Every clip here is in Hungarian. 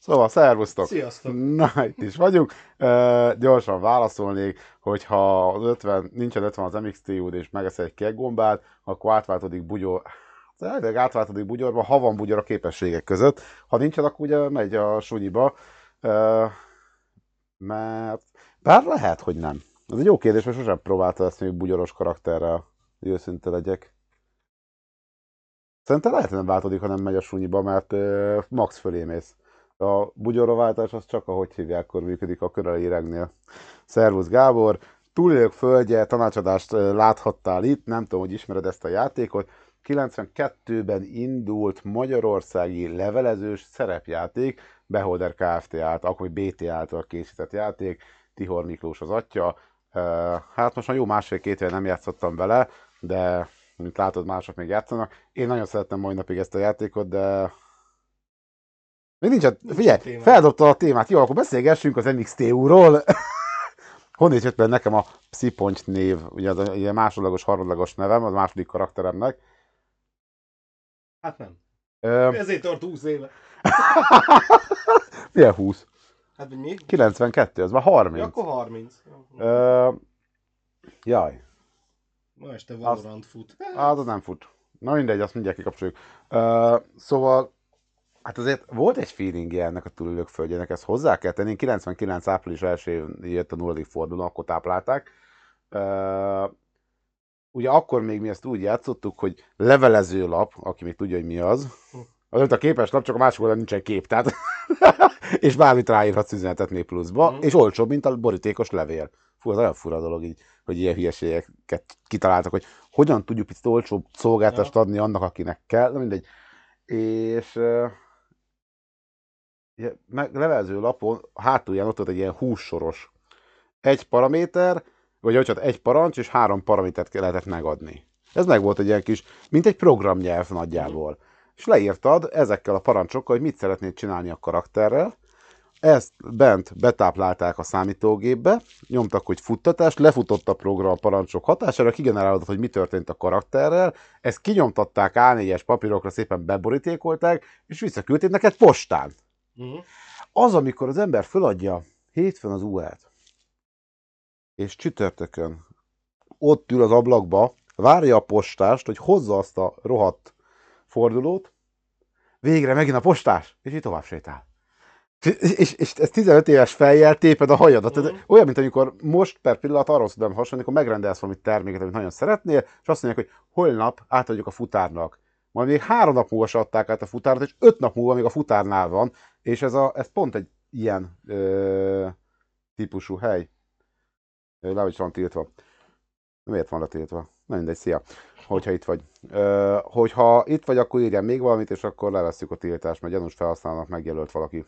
Szóval, szervusztok! Sziasztok! Na, itt is vagyunk. Uh, gyorsan válaszolnék, hogyha az 50, nincsen 50 az MXT-ud és megeszel egy keggombát, akkor átváltodik bugyor, elvileg átváltodik bugyorba, ha van bugyor a képességek között. Ha nincsen, akkor ugye megy a sunyiba. Uh, mert bár lehet, hogy nem. Ez egy jó kérdés, mert sosem próbálta ezt még bugyoros karakterrel, hogy őszinte legyek. Szerintem lehet, hogy nem változik, ha nem megy a sunyiba, mert uh, max fölé mész. A bugyorováltás az csak ahogy hívják, akkor működik a köreli regnél. Szervusz Gábor! Túlélők földje tanácsadást láthattál itt, nem tudom, hogy ismered ezt a játékot. 92-ben indult magyarországi levelezős szerepjáték, Beholder Kft. által, akkor BT által készített játék, Tihor Miklós az atya. Hát most már jó másfél-két nem játszottam vele, de mint látod, mások még játszanak. Én nagyon szerettem mai napig ezt a játékot, de még nincs, nincs figyelj, feldobta a témát. Jó, akkor beszélgessünk az NXT-ról. Honnét jött be nekem a Psziponcs név, ugye az a másodlagos, harmadlagos nevem, az második karakteremnek. Hát nem. Ö... Ezért tart 20 éve. Milyen 20? Hát még? 92, az már 30. Ja, akkor 30. Ö... Jaj. Ma este Valorant az, fut. Az, az nem fut. Na mindegy, azt mindjárt kikapcsoljuk. Uh, szóval, hát azért volt egy feelingje ennek a túlülők földjének, ezt hozzá kell tenni. 99 április első jött a nulladik forduló, akkor táplálták. Uh, ugye akkor még mi ezt úgy játszottuk, hogy levelező lap, aki még tudja, hogy mi az, az a képes lap, csak a másik oldalon nincsen kép, tehát és bármit ráírhatsz üzenetet még pluszba, mm. és olcsóbb, mint a borítékos levél. Fú, az olyan fura dolog így, hogy ilyen hülyeségeket kitaláltak, hogy hogyan tudjuk itt olcsóbb szolgáltást ja. adni annak, akinek kell, mindegy. És meg levelező lapon hátulján ott egy ilyen hússoros. Egy paraméter, vagy hogy egy parancs, és három paramétert lehetett megadni. Ez meg volt egy ilyen kis, mint egy programnyelv nagyjából. És leírtad ezekkel a parancsokkal, hogy mit szeretnéd csinálni a karakterrel, ezt bent betáplálták a számítógépbe, nyomtak, hogy futtatás, lefutott a program parancsok hatására, kigenerálódott, hogy mi történt a karakterrel, ezt kinyomtatták A4-es papírokra, szépen beborítékolták, és visszaküldték neked postán. Uh-huh. Az, amikor az ember föladja hétfőn az UL-t, és csütörtökön ott ül az ablakba, várja a postást, hogy hozza azt a rohadt fordulót, végre megint a postás, és így tovább sétál. És, és, és ez 15 éves fejjel téped a hajadat. Mm. Olyan, mint amikor most per pillanat arról tudom hasonlítani, amikor megrendelsz valami terméket, amit nagyon szeretnél, és azt mondják, hogy holnap átadjuk a futárnak. Majd még három nap múlva adták át a futárt, és öt nap múlva még a futárnál van, és ez, a, ez pont egy ilyen ö, típusú hely. Le, hogy van tiltva. Miért van letiltva? Na mindegy, szia hogyha itt vagy. Ö, hogyha itt vagy, akkor írjál még valamit, és akkor levesszük a tiltást, mert gyanús felhasználónak megjelölt valaki.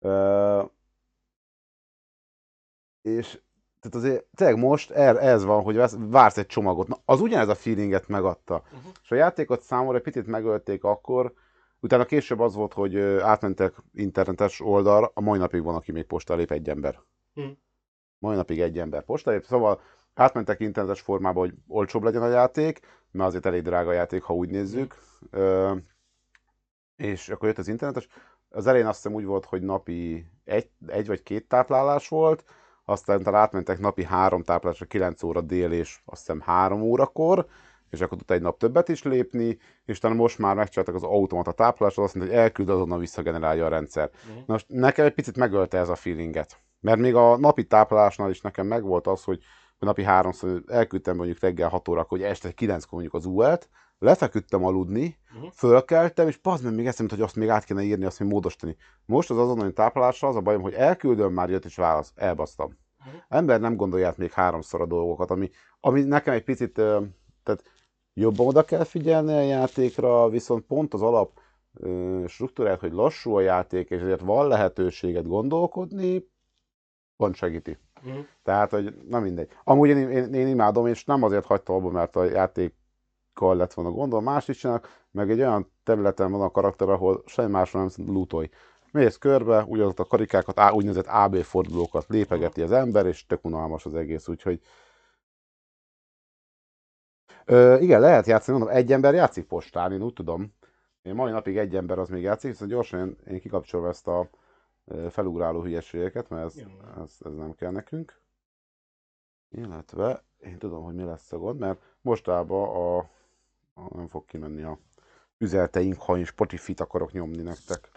Ö, és tehát azért tényleg most er, ez van, hogy vársz egy csomagot. Na, az ugyanez a feelinget megadta. Uh-huh. És a játékot számomra egy picit megölték akkor, utána később az volt, hogy átmentek internetes oldalra, a mai napig van, aki még postalép egy ember. Uh-huh. Mai napig egy ember postalép, szóval átmentek internetes formába, hogy olcsóbb legyen a játék, mert azért elég drága a játék, ha úgy nézzük. Ö, és akkor jött az internetes. Az elején azt hiszem úgy volt, hogy napi egy, egy vagy két táplálás volt, aztán talán átmentek napi három táplálásra, 9 óra dél és azt hiszem 3 órakor, és akkor tudta egy nap többet is lépni, és talán most már megcsináltak az automata táplálást, azt mondta, hogy elküld azonnal visszagenerálja a rendszer. Uh-huh. Na most nekem egy picit megölte ez a feelinget. Mert még a napi táplálásnál is nekem megvolt az, hogy napi háromszor elküldtem mondjuk reggel 6 óra, hogy este 9 mondjuk az UL-t, lefeküdtem aludni, uh-huh. fölkeltem, és pazd meg még eszembe, hogy azt még át kéne írni, azt még módosítani. Most az azonnali táplálásra az a bajom, hogy elküldöm, már jött és válasz, elbasztam. Uh-huh. Ember nem gondolja át még háromszor a dolgokat, ami, ami nekem egy picit, tehát jobban oda kell figyelni a játékra, viszont pont az alap struktúrát, hogy lassú a játék, és ezért van lehetőséget gondolkodni, pont segíti. Uh-huh. Tehát, hogy na mindegy. Amúgy én, én, én imádom, és nem azért hagytam abba, mert a játékkal lett volna gondol, más is csinálnak, meg egy olyan területen van a karakter, ahol semmi másra nem lootolj. Mész körbe, ugyanazokat a karikákat, úgynevezett AB fordulókat lépegeti az ember, és tök unalmas az egész, úgyhogy Ö, igen, lehet játszani, mondom, egy ember játszik postán, én úgy tudom. Én mai napig egy ember az még játszik, szóval gyorsan én, én kikapcsolom ezt a felugráló hülyeségeket, mert ez, ez, ez nem kell nekünk. Illetve én tudom, hogy mi lesz a gond, mert mostában a nem fog kimenni a üzeneteink, ha én Spotify-t akarok nyomni nektek.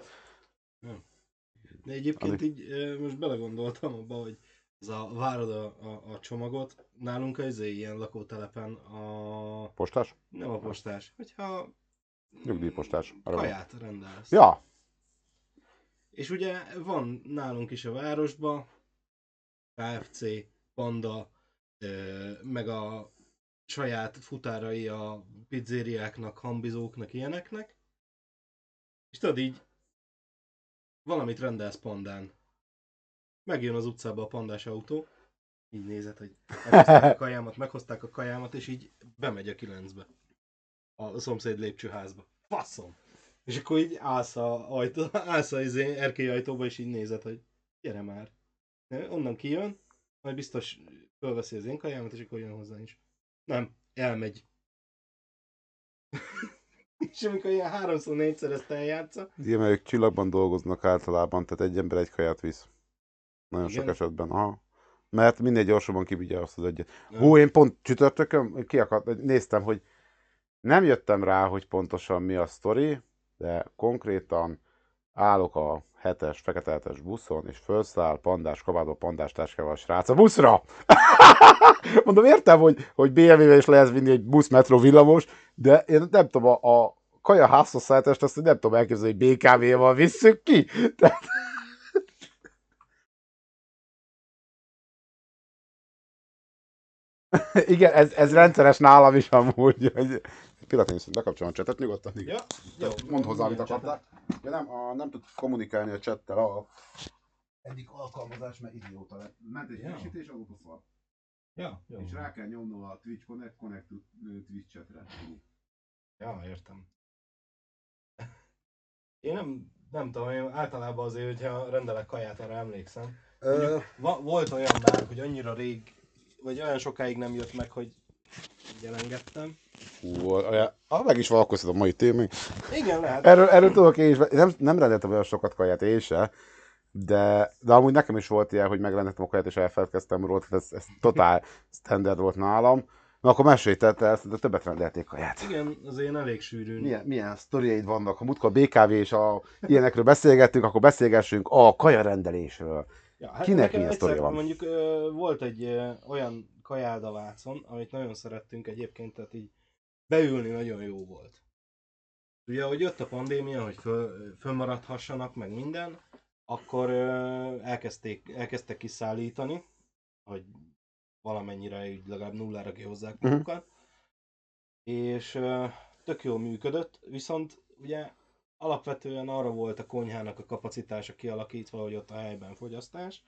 De egyébként Ami... így most belegondoltam abba, hogy ez a várod a, a, a csomagot, nálunk az ilyen lakótelepen a... Postás? Nem a postás, hogyha... Nyugdíjpostás. Kaját rendelsz. Ja, és ugye van nálunk is a városban KFC, Panda, meg a saját futárai a pizzériáknak, hambizóknak, ilyeneknek. És tudod így, valamit rendelsz pandán. Megjön az utcába a pandás autó, így nézed, hogy meghozták a kajámat, meghozták a kajámat, és így bemegy a kilencbe. A szomszéd lépcsőházba. Faszom! És akkor így állsz a, ajtó, állsz a izé, erkély ajtóba, és így nézed, hogy gyere már. Onnan kijön, majd biztos fölveszi az én kajámat, és akkor jön hozzá is. Nem, elmegy. és amikor ilyen háromszor, négyszer ezt eljátsza. Igen, mert ők csillagban dolgoznak általában, tehát egy ember egy kaját visz. Nagyon Igen. sok esetben, aha. mert minél gyorsabban kivigye azt az egyet. Hú, én pont csütörtökön ki akart, néztem, hogy nem jöttem rá, hogy pontosan mi a sztori, de konkrétan állok a hetes, fekete hetes buszon, és felszáll pandás kabátba, pandás táskával a srác a buszra. Mondom, értem, hogy, hogy BMW-vel is lehet vinni egy busz, metró, villamos, de én nem tudom, a, a kaja házhozszállítást azt nem tudom elképzelni, hogy BKV-val visszük ki. Tehát... Igen, ez, ez rendszeres nálam is amúgy. Hogy... Pillanat, én bekapcsolom a csetet nyugodtan. Igen. Ja, jó. Mondd hozzá, amit akartál. Ja, nem, a, nem tud kommunikálni a csettel a egyik alkalmazás, mert idióta lett. Ment egy Ja. frissítés, azóta szar. Ja, jó. És rá kell nyomnom a Twitch Connect, Connect to ö, Twitch chatre. Ja, értem. Én nem, nem tudom, én általában azért, hogyha rendelek kaját, arra emlékszem. Mondjuk, va- volt olyan már, hogy annyira rég, vagy olyan sokáig nem jött meg, hogy jelengedtem. Hú, ah, meg is valkoztatom a mai témén. Igen, lehet. Erről, erről tudok én is, nem, nem rendeltem olyan sokat kaját én se, de, de amúgy nekem is volt ilyen, hogy megrendeltem a kaját és elfeledkeztem róla, tehát ez, ez totál standard volt nálam. Na akkor mesélj, te, te, te többet rendelték kaját. Igen, azért én elég sűrűn. Milyen, milyen sztoriaid vannak? Ha múltkor a BKV és a ilyenekről beszélgettünk, akkor beszélgessünk a kajarendelésről. Ja, hát Kinek milyen egyszer sztoria van? Mondjuk ö, volt egy ö, olyan Vácon, amit nagyon szerettünk egyébként, tehát így beülni nagyon jó volt. Ugye, hogy jött a pandémia, hogy föl, fölmaradhassanak, meg minden, akkor ö, elkezdték, elkezdtek kiszállítani, hogy valamennyire így legalább nullára kihozzák Mhm. magukat. És ö, tök jól működött, viszont ugye alapvetően arra volt a konyhának a kapacitása kialakítva, hogy ott a helyben fogyasztás,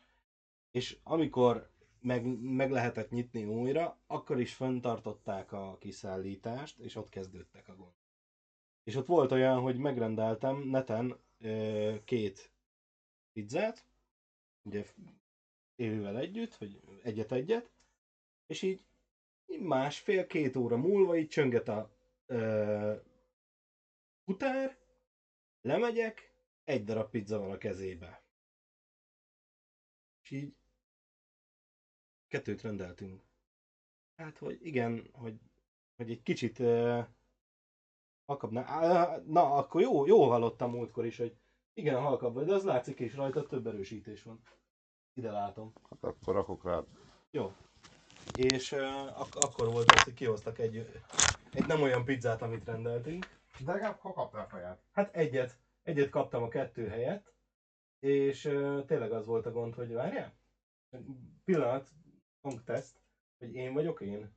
és amikor meg, meg lehetett nyitni újra, akkor is fenntartották a kiszállítást, és ott kezdődtek a gond. És ott volt olyan, hogy megrendeltem neten ö, két pizzát, ugye élővel együtt, vagy egyet-egyet, és így másfél-két óra múlva így csönget a ö, futár, lemegyek, egy darab pizza van a kezébe. És így kettőt rendeltünk. Hát, hogy igen, hogy, hogy egy kicsit uh, halkabbnál. Á, Na, akkor jó, jó hallottam múltkor is, hogy igen, halkabb vagy, de az látszik is rajta, több erősítés van. Ide látom. Hát akkor rakok rá. Jó. És uh, ak- akkor volt az, hogy kihoztak egy, egy nem olyan pizzát, amit rendeltünk. De legalább ha kaptál kaját. Hát egyet, egyet kaptam a kettő helyett, és uh, tényleg az volt a gond, hogy várjál, pillanat, hangteszt, hogy én vagyok én.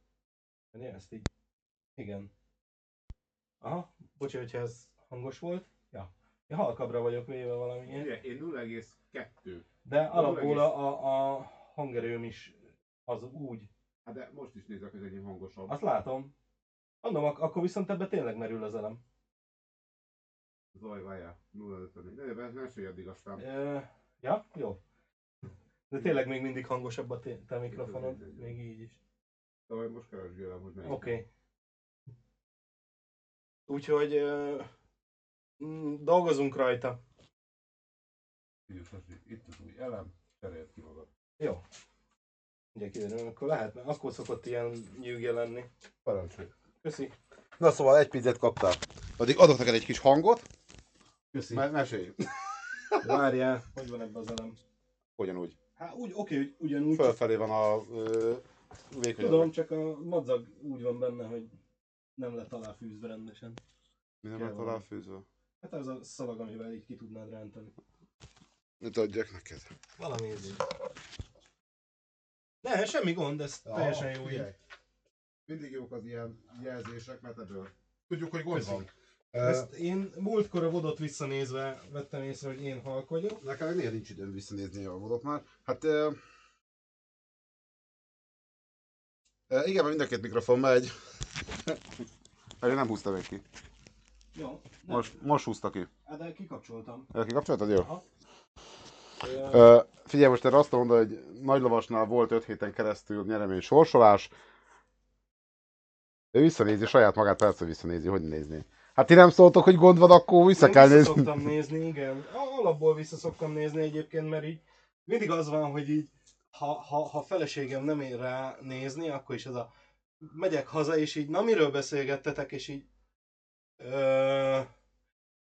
Várjál, ezt így, igen. Aha, bocsi, hogyha ez hangos volt. Ja, én halkabbra vagyok véve valamiért. Ugye, én 0,2. De alapból a, a, a hangerőm is az úgy. Hát de most is nézek, hogy egy hangosabb. Azt látom. Mondom, ak- akkor viszont ebbe tényleg merül az elem. Zaj, várjál. 0,54. Ne, ne, sülj addig aztán. Ö, ja, jó. De tényleg még mindig hangosabb a te, te mikrofonod, még így is. Zaj, most keresgélem, hogy melyik. Oké. Okay. Úgyhogy ö, mm, dolgozunk rajta. Itt az új elem, cserélt ki magad. Jó. Ugye kiderül, akkor lehet, mert akkor szokott ilyen nyűgje lenni. Parancsolj. Köszi. Na szóval egy pizzát kaptál. Addig adok neked egy kis hangot. Köszi. Me- mesélj. Várjál, hogy van ebben az elem? Ugyanúgy. Hát úgy, oké, okay, ugyanúgy. Fölfelé van a ö, vékony. Tudom, csak a madzag úgy van benne, hogy nem lett aláfűzve rendesen. Mi nem kell lett valami. aláfűzve? Hát az a szalag, amivel így ki tudnád rántani. Mit adjak neked? Valami ez így. Ne, semmi gond, ez teljesen jó így. Mindig jók az ilyen jelzések, mert ebből tudjuk, hogy gond van. Ezt én múltkor a vodot visszanézve vettem észre, hogy én halk vagyok. Nekem néha nincs időm visszanézni a vodot már. Hát... Uh, uh, igen, mert mind a két mikrofon megy. Én nem húztam még ki. Jó. Nem. Most, most húzta ki. De kikapcsoltam. Ö, Kikapcsoltad? Jó. Aha. Ö, figyelj, most erre azt mondod, hogy Nagy Lovasnál volt 5 héten keresztül nyeremény sorsolás. Ő visszanézi saját magát, persze visszanézi, hogy nézni. Hát ti nem szóltok, hogy gond van, akkor vissza Én kell vissza nézni. szoktam nézni, igen. Alapból vissza szoktam nézni egyébként, mert így mindig az van, hogy így ha, ha, ha feleségem nem ér rá nézni, akkor is ez a megyek haza, és így, na miről beszélgettetek, és így ö,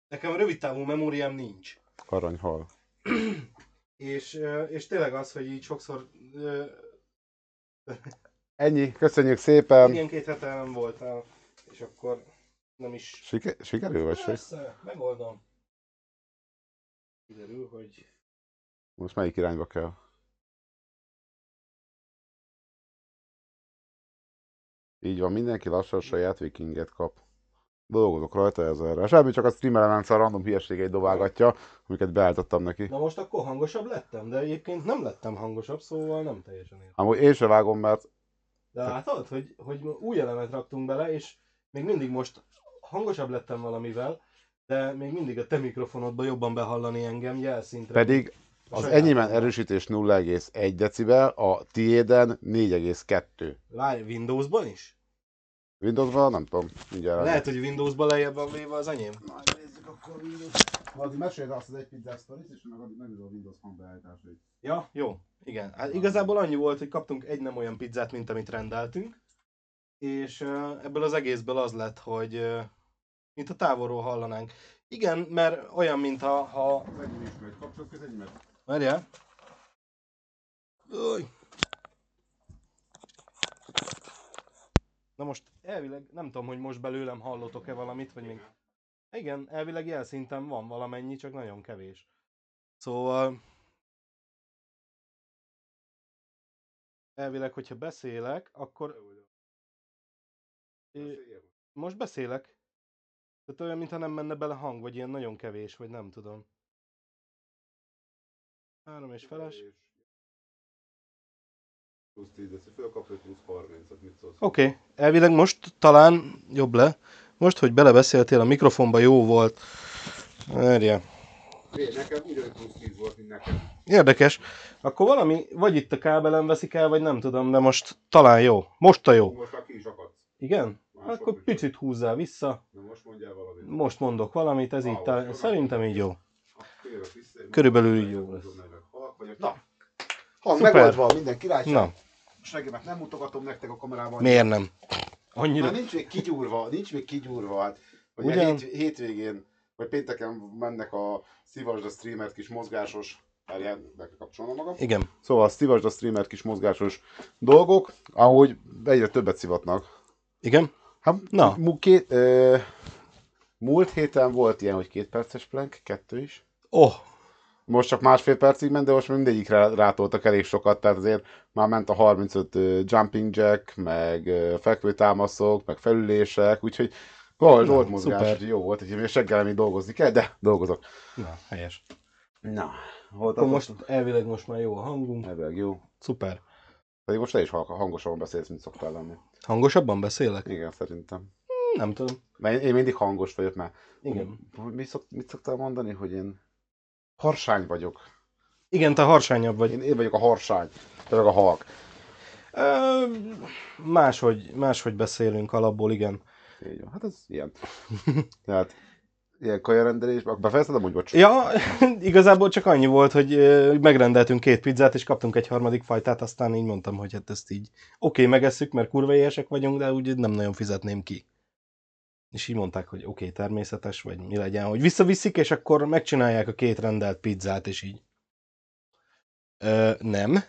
nekem rövid távú memóriám nincs. Aranyhal. És, és tényleg az, hogy így sokszor ö, Ennyi, köszönjük szépen. igen, két hete nem voltál, és akkor nem is... Siker, sikerül vagy? Persze, megoldom. Kiderül, hogy Most melyik irányba kell? Így van, mindenki lassan saját vikinget kap. Dolgozok rajta ezerre. Semmi, csak a stream elementszer random hülyeségeit dobálgatja, amiket beállítottam neki. Na most akkor hangosabb lettem, de egyébként nem lettem hangosabb, szóval nem teljesen értem. Amúgy én se vágom, mert De látod, hogy, hogy új elemet raktunk bele, és még mindig most hangosabb lettem valamivel, de még mindig a te mikrofonodban jobban behallani engem jelszintre. pedig az hangomat. erősítés 0,1 decibel, a tiéden 4,2. Várj, Windowsban is? Windowsban nem tudom, mindjárt. Lehet, hogy Windowsban lejjebb van véve az enyém. Majd nézzük akkor Windows. Addig meséld azt az egy pizzás sztorit, és meg addig megnézem a Windows hangbeállításait. Ja, jó. Igen. Hát igazából annyi volt, hogy kaptunk egy nem olyan pizzát, mint amit rendeltünk. És ebből az egészből az lett, hogy mint a távolról hallanánk. Igen, mert olyan, mintha ha... Az enyém is megy. Kapcsolat köz enyémet. Új. Na most elvileg, nem tudom, hogy most belőlem hallotok-e valamit, vagy még... Igen, elvileg jelszinten van valamennyi, csak nagyon kevés. Szóval... Elvileg, hogyha beszélek, akkor... É, Most beszélek. Tehát olyan, mintha nem menne bele hang, vagy ilyen nagyon kevés, vagy nem tudom. Három és feles. Plusz 10 decibel, fölkapsz, hogy plusz 30, mit szólsz? Oké, okay. elvileg most talán jobb le. Most, hogy belebeszéltél a mikrofonba, jó volt. Hé, nekem ugyanúgy plusz 10 volt, mint nekem. Érdekes. Akkor valami, vagy itt a kábelen veszik el, vagy nem tudom, de most talán jó. Most a jó. Most már ki is akadsz. Igen? Már Akkor picit húzzál vissza. Na most mondjál valamit. Most mondok valamit, ez így Ah, talán, most szerintem így jó. Körülbelül így jó lesz. Na, hang Szuper. megoldva, minden királyság. Na, Segemet nem mutogatom nektek a kamerában. miért nem? Annyira. Már nincs még kigyúrva, nincs még kigyúrva. Hát, hogy Ugyan? hét, hétvégén, vagy pénteken mennek a Szívasd a streamert kis mozgásos, várjál, be kell kapcsolnom magam. Igen. Szóval a Szívasd a streamert kis mozgásos dolgok, ahogy egyre többet szivatnak. Igen? Hát, Na. Mu- két, ö, múlt héten volt ilyen, hogy két perces plank, kettő is. Oh, Most csak másfél percig ment, de most mindegyikre rátoltak elég sokat, tehát azért már ment a 35 ö, jumping jack, meg fekvőtámaszok, meg felülések, úgyhogy Na, volt mozgás, szuper. jó volt, úgyhogy még seggel még dolgozni kell, de dolgozok. na, helyes. Na, volt Akkor most elvileg most már jó a hangunk. Elvileg jó. Szuper. Pedig most te is hang- hangosabban beszélsz, mint szoktál lenni. Hangosabban beszélek? Igen, szerintem. Nem tudom. Mert én, mindig hangos vagyok, mert Igen. Hogy mi szok, mit szoktál mondani, hogy én harsány vagyok. Igen, te harsányabb vagy. Én, én vagyok a harsány, te a halk. Ö, máshogy, máshogy beszélünk alapból, igen. Így van. Hát ez ilyen. Tehát ilyen kajarendelés, akkor befejezted amúgy, bocs? Ja, igazából csak annyi volt, hogy megrendeltünk két pizzát, és kaptunk egy harmadik fajtát, aztán így mondtam, hogy hát ezt így oké, okay, megesszük, mert kurva éhesek vagyunk, de úgy nem nagyon fizetném ki. És így mondták, hogy oké, okay, természetes, vagy mi legyen, hogy visszaviszik, és akkor megcsinálják a két rendelt pizzát, és így. Ö, nem.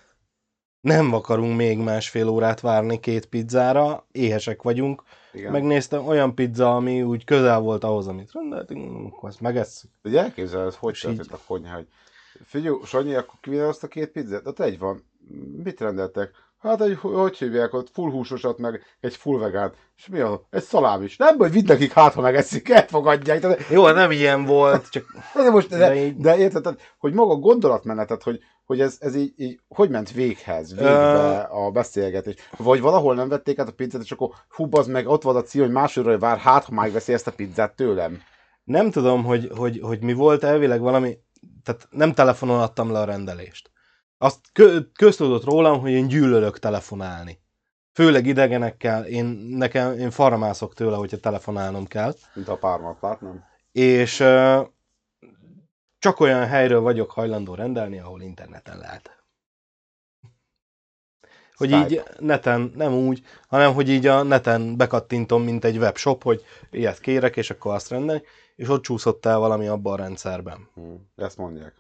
Nem akarunk még másfél órát várni két pizzára, éhesek vagyunk. Igen. Megnéztem olyan pizza, ami úgy közel volt ahhoz, amit rendeltünk, akkor ezt megesszük. Ugye elképzeled, hogy történt a konyha, hogy figyelj, Sanyi, akkor kivinni azt a két pizzát? Ott egy van. Mit rendeltek? Hát egy, hogy hívják ott, full húsosat, meg egy full vegán. És mi az? Egy szalám is. Nem, hogy vidd nekik, hát ha megeszik, elfogadják. Tehát, Jó, nem ilyen volt, csak de, most, de, De de, így- de érted, tehát, hogy maga a gondolatmenetet, hogy, hogy ez, ez így, így, hogy ment véghez, végbe a beszélgetés. Vagy valahol nem vették át a pizzát, és akkor hú, az meg ott van a cím, hogy másodra vár, hát ha megveszi ezt a pizzát tőlem. nem tudom, hogy, hogy, hogy mi volt, elvileg valami, tehát nem telefonon adtam le a rendelést. Azt kö, köztudott rólam, hogy én gyűlölök telefonálni. Főleg idegenekkel, én, nekem, én farmászok tőle, hogyha telefonálnom kell. Mint a pármat látnám. És ö, csak olyan helyről vagyok hajlandó rendelni, ahol interneten lehet. hogy Skype. így neten, nem úgy, hanem hogy így a neten bekattintom, mint egy webshop, hogy ilyet kérek, és akkor azt rendelni, és ott csúszott el valami abban a rendszerben. Hm, Ezt mondják.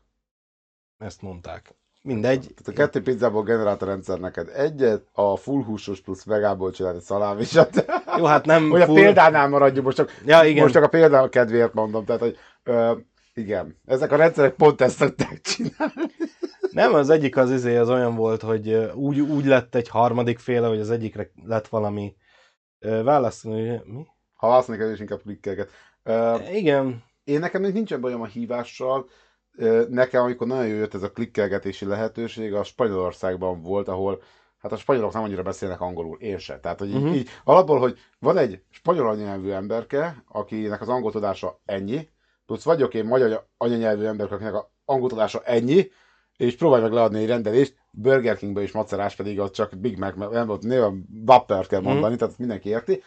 Ezt mondták. Mindegy. Tehát a kettő pizzából generált a rendszer neked egyet, a full húsos plusz vegából csinált egy szalámisat. Jó, hát nem Hogy a full- példánál maradjunk, most csak, Ja, igen. most csak a példa kedvéért mondom. Tehát, hogy ö, igen, ezek a rendszerek pont ezt szokták csinálni. Nem, az egyik az izé, az olyan volt, hogy úgy, úgy lett egy harmadik féle, hogy az egyikre lett valami választani, hogy mi? Ha válaszolni kell, és inkább klikkelget. Ö, Igen, Én nekem még nincsen bajom a hívással. Nekem, amikor nagyon jött ez a klikkelgetési lehetőség, a Spanyolországban volt, ahol hát a spanyolok nem annyira beszélnek angolul, én se. Tehát, hogy Mhm. uh-huh. így alapból, hogy van egy spanyol anyanyelvű emberke, akinek az angol tudása ennyi, plusz vagyok én magyar anyanyelvű emberke, akinek a angol tudása ennyi, és próbálj meg leadni egy rendelést, Burger Kingbe is macerás, pedig az csak Big Mac, mert nem volt néven Whopper kell mondani, Mhm. tehát mindenki érti.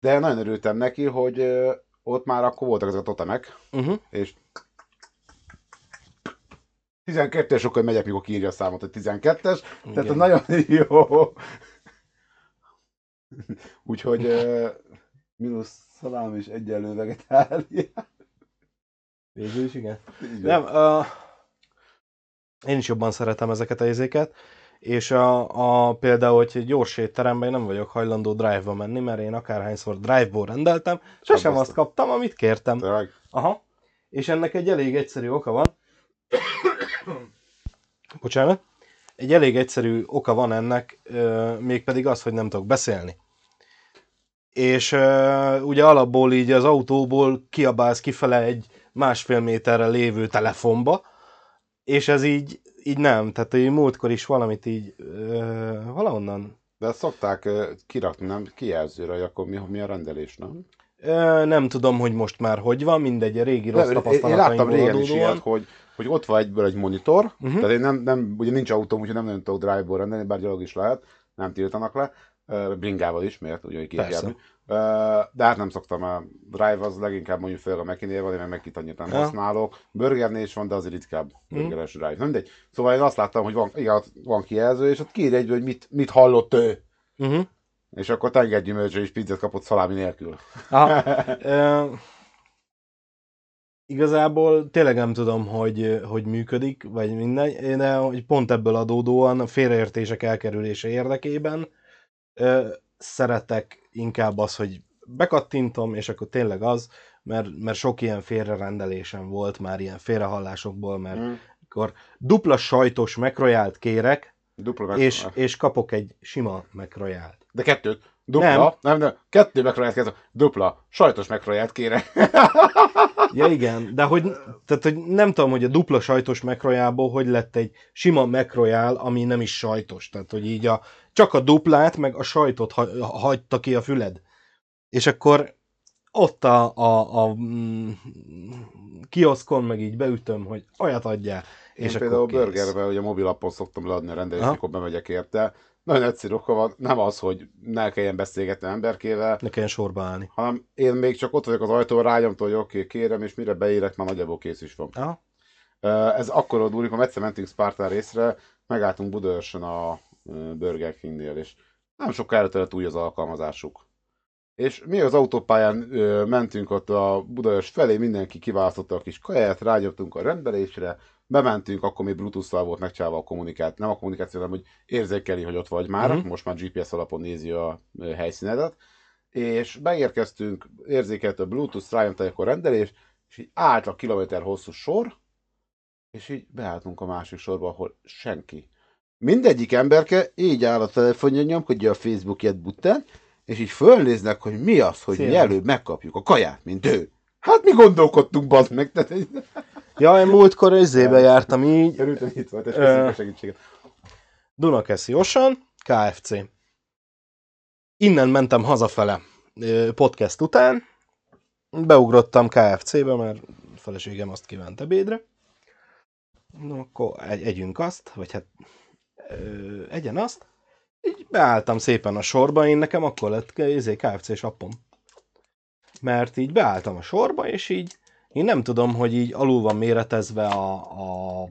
De nagyon örültem neki, hogy ott már akkor voltak ezek a totemek, uh-huh. és 12-es sokkal megyek, mikor kiírja a számot, hogy 12-es, tehát Igen. nagyon jó. Úgyhogy uh, mínusz szalám és egyenlő vegetária. végül is igen. Így Nem, uh, én is jobban szeretem ezeket a izéket, és a, a, például, hogy egy gyors étteremben én nem vagyok hajlandó drive-ba menni, mert én akárhányszor drive-ból rendeltem, sosem azt kaptam, amit kértem. Tényleg? Aha. És ennek egy elég egyszerű oka van. Bocsánat. Egy elég egyszerű oka van ennek, mégpedig az, hogy nem tudok beszélni. És ugye alapból így az autóból kiabálsz kifele egy másfél méterre lévő telefonba, és ez így, így nem. Tehát így múltkor is valamit így valahonnan De ezt szokták kirakni, nem? Kijelzőre, hogy akkor mi, mi a rendelés, nem? Nem tudom, hogy most már hogy van, mindegy, a régi rossz Nem, én, tapasztalataimból láttam régen is ilyet, hogy, hogy ott van egyből egy monitor, uh-huh. tehát én nem, nem, ugye nincs autóm, úgyhogy nem nagyon tudok drive-ból rendelni, bár gyalog is lehet, nem tiltanak le, bringával is, mert ugye két Persze. jármű. Ö, De hát nem szoktam, a drive az leginkább mondjuk főleg a Mac-nél van, én meg Mac-it annyit nem Ja. használok. Burgernél is van, de azért ritkább Mhm. burgeres drive. Nem mindegy. Szóval én azt láttam, hogy van, igen, van kijelző, és ott kiír egyből, hogy mit, mit hallott ő. Uh-huh. És akkor tenger gyümölcsö és pizzát kapott szalámi nélkül. Aha. Igazából tényleg nem tudom, hogy, hogy működik, vagy minden, de hogy pont ebből adódóan a félreértések elkerülése érdekében ö, szeretek inkább az, hogy bekattintom, és akkor tényleg az, mert, mert sok ilyen félrerendelésem volt már ilyen félrehallásokból, mert Mm. akkor dupla sajtos McRoyalt kérek, Dupla és, és kapok egy sima McRoyalt. De kettőt. Dupla. Nem. Nem, nem, kettő megraját kezdve. Dupla. Sajtos megraját kére. Ja igen, de hogy, tehát, hogy nem tudom, hogy a dupla sajtos McRoyalból hogy lett egy sima McRoyal, ami nem is sajtos. Tehát, hogy így a, csak a duplát, meg a sajtot ha, hagyta ki a füled. És akkor ott a, a, a mm, kioszkon meg így beütöm, hogy olyat adjál. Én és például kész. burgerbe, ugye mobilappon szoktam leadni a rendelést, Aha. mikor bemegyek érte. Nagyon egyszerű oka van, nem az, hogy ne kelljen beszélgetni emberkével, Ne kelljen sorba állni. hanem én még csak ott vagyok az ajtón, rányomtam, hogy oké, okay, kérem, és mire beérek, már nagyjából kész is van. Aha. Ez akkor oldódik, ha egyszer mentünk Spartan részre, megálltunk Budaörsön a Burger Kingnél, és nem sokára előtt új az alkalmazásuk. És mi az autópályán ö, mentünk ott a Budaörs felé, mindenki kiválasztotta a kis kajáját, rágyomtunk a rendelésre, bementünk, akkor még Bluetooth-szal volt megcsinálva a kommunikáció, nem a kommunikáció, hanem hogy érzékeli, hogy ott vagy már, uh-huh. most már GPS alapon nézi a helyszínedet, és beérkeztünk, érzékelte a Bluetooth, rájöntek a rendelés, és így állt a kilométer hosszú sor, és így beálltunk a másik sorba, ahol senki. Mindegyik emberke így áll a telefonja, nyomkodja a Facebookját bután, és így fölnéznek, hogy mi az, hogy mi Szépen. előbb megkapjuk a kaját, mint ő. Hát mi gondolkodtunk, bazd meg, tehát. Ja, én múltkor izébe jártam így, Örültem, itt volt, és köszönjük a segítséget. Dunakeszi Osan, KFC. Innen mentem hazafele podcast után, beugrottam KFC-be, mert a feleségem azt kívánt ebédre. No, akkor egy, együnk azt, vagy hát ö, egyen azt. Így beálltam szépen a sorba, én nekem akkor lett izé, KFC-s appom. Mert így beálltam a sorba, és így én nem tudom, hogy így alul van méretezve a, a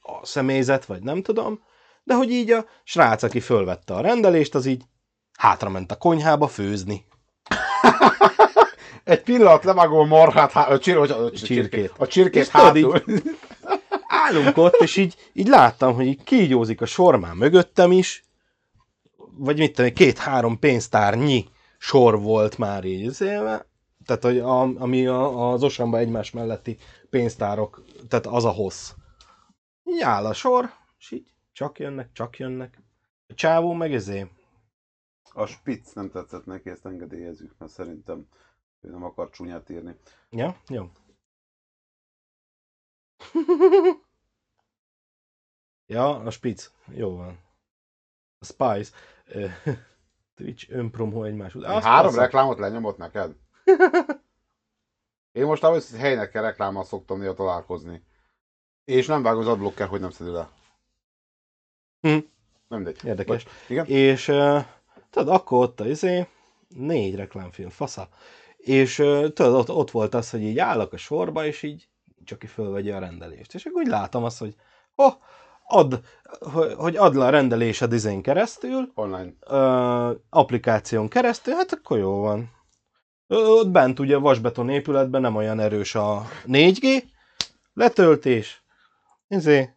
a személyzet, vagy nem tudom, de hogy így a srác, aki fölvette a rendelést, az így hátrament a konyhába főzni. Egy pillanat levágom a marhát, há- a, csir, a, a, Csirkét. a csirkét És tudod, hátul. Állunk ott, és így, így láttam, hogy így kígyózik a sormán mögöttem is, vagy mit tudom, két-három pénztárnyi sor volt már így tehát hogy a, ami a, az Osamba egymás melletti pénztárok, tehát az a hossz. Így áll a sor, és így csak jönnek, csak jönnek. A csávó meg ezé. A spitz nem tetszett neki, ezt engedélyezzük, mert szerintem ő nem akar csúnyát írni. Ja, jó. ja, a spic. Jó van. A Spice. Twitch önpromó egymás után. Három reklámot lenyomott neked? Én most ahhoz helynekkel reklámmal szoktam néha találkozni. És nem vágom az adblocker, hogy nem szedi le. Hm. Nem mindegy. Érdekes. Vagy- igen? És uh, tudod, akkor ott a izé, négy reklámfilm, fasza. És uh, tudod, ott, ott volt az, hogy így állok a sorba, és így csak ki fölvegye a rendelést. És akkor úgy látom azt, hogy oh, ad, hogy, hogy ad le a rendelésed izén keresztül, Online. ö, applikáción keresztül, hát akkor jó van. Ott bent ugye vasbeton épületben nem olyan erős a 4G, letöltés, izé,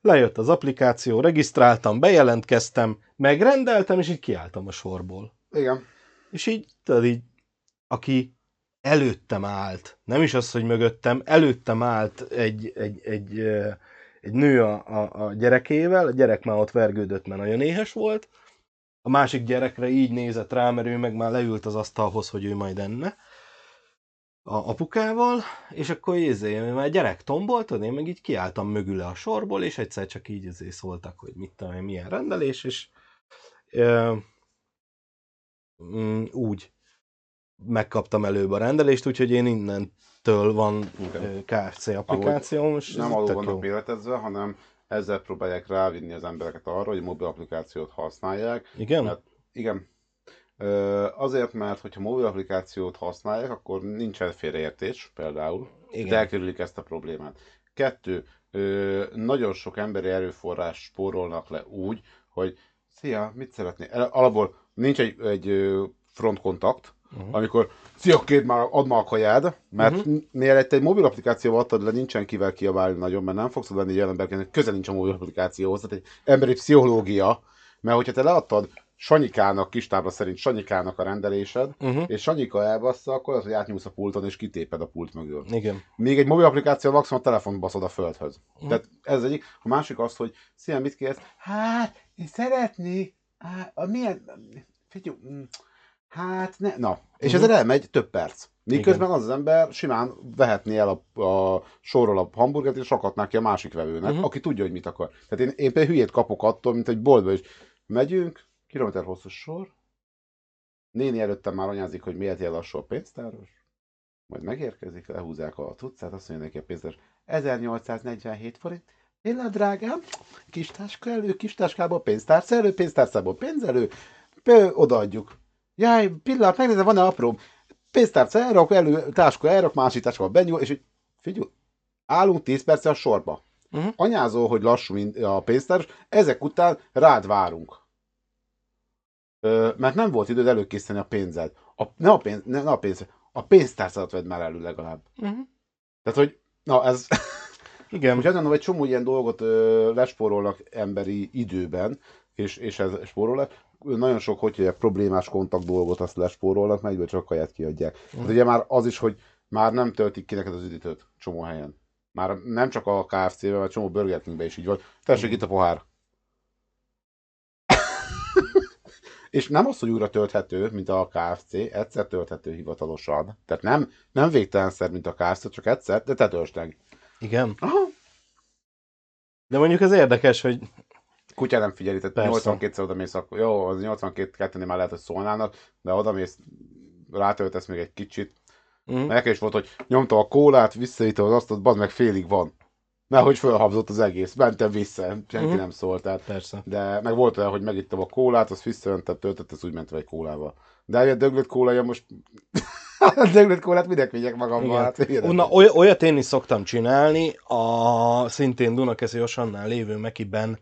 lejött az applikáció, regisztráltam, bejelentkeztem, megrendeltem, és így kiálltam a sorból. Igen. És így, tudod így, aki előttem állt, nem is az, hogy mögöttem, előttem állt egy, egy, egy, egy nő a, a, a gyerekével, a gyerek már ott vergődött, mert nagyon éhes volt, a másik gyerekre így nézett rá, mert ő meg már leült az asztalhoz, hogy ő majd enne a apukával, és akkor izé, már gyerek tombolt, tudod, én meg így kiálltam mögüle a sorból, és egyszer csak így izé szóltak, hogy mit tudom milyen rendelés, és ö, mm, úgy megkaptam előbb a rendelést, úgyhogy én innentől van ö, KFC applikációm, és Nem alul vannak méretezve, hanem ezzel próbálják rávinni az embereket arra, hogy mobil applikációt használják. Igen? Mert igen. Ö, Azért, mert hogyha mobil applikációt használják, akkor nincsen félreértés például. Igen. De elkerülik ezt a problémát. Kettő, nagyon sok emberi erőforrás spórolnak le úgy, hogy szia, mit szeretnél? Alapból nincs egy, egy frontkontakt, Uh-huh. amikor szia, két már, add már a kajád, mert uh-huh. mielőtt egy mobil applikációval adtad le, nincsen kivel kiabálni nagyon, mert nem fogsz venni egy olyan emberként, köze nincs a mobil applikációhoz, tehát egy emberi pszichológia, mert hogyha te leadtad Sanyikának, kis tábla szerint Sanyikának a rendelésed, Uh-huh. és Sanyika elbassza, akkor az, hogy átnyúlsz a pulton, és kitéped a pult mögül. Igen. Még egy mobil applikáció maximum a telefont baszod a földhöz. Mhm. Tehát ez egyik. A másik az, hogy szia, mit kérsz? Hát, én szeretnék. Hát, a milyen... Figyelj, mm, hát ne... Na, és Mhm. ezzel elmegy több perc. Miközben az az ember simán vehetné el a, a sorról a hamburgert, és rakatná ki a másik vevőnek, Mhm. aki tudja, hogy mit akar. Tehát én, én például hülyét kapok attól, mint egy boltba is. Megyünk, kilométer hosszú sor, néni előttem már anyázik, hogy miért jel lassú a pénztáros, majd megérkezik, lehúzzák a cuccát, azt mondja neki a pénztáros, 1847 forint, Éla drágám, kis táska elő, kis táskából pénztárca elő, pénztárcából pénz elő, odaadjuk. Jaj, pillanat, megnézem, van-e apró pénztárca elrak, elő, táska elrak, másik táska benyúl, és így, figyelj, állunk 10 perce a sorba. Mhm. Anyázó, hogy lassú a pénztárs, ezek után rád várunk. Ö, mert nem volt időd előkészíteni a pénzed. A, ne a pénz, ne, ne a pénz, a pénztárcát vedd már elő legalább. Uh-huh. Tehát, hogy, na ez, Igen. most mondom, egy csomó ilyen dolgot ö, lespórolnak emberi időben, és, és ez spórol le. Nagyon sok, hogy hívják, problémás kontakt dolgot azt lespórolnak, mert egyből csak kaját kiadják. Mhm. Hát ugye már az is, hogy már nem töltik ki neked az üdítőt csomó helyen. Már nem csak a KFC-ben, mert csomó Burger Kingben is így van. Tessék Mhm. itt a pohár. És nem az, hogy újra tölthető, mint a KFC, egyszer tölthető hivatalosan. Tehát nem, nem végtelenszer, mint a KFC, csak egyszer, de te töltsd meg. Igen. Aha. De mondjuk az érdekes, hogy Kutya nem figyeli, tehát Persze. 82-szer oda mész, akkor jó, az 82 kettőnél már lehet, hogy szólnának, de oda mész, rátöltesz még egy kicsit. Mhm. Nekem is volt, hogy nyomta a kólát, visszaítom az asztalt, bazd meg félig van. Mert hogy fölhabzott az egész, mentem vissza, senki Mhm. nem szólt, tehát persze. de meg volt olyan, hogy megittem a kólát, azt visszajöntem, töltött, az úgy ment egy kólával. De egy döglött kólája most... a döglött kólát minek vigyek magammal? Hát, Na, oly, olyat én is szoktam csinálni, a szintén Dunakeszi Osannál lévő Mekiben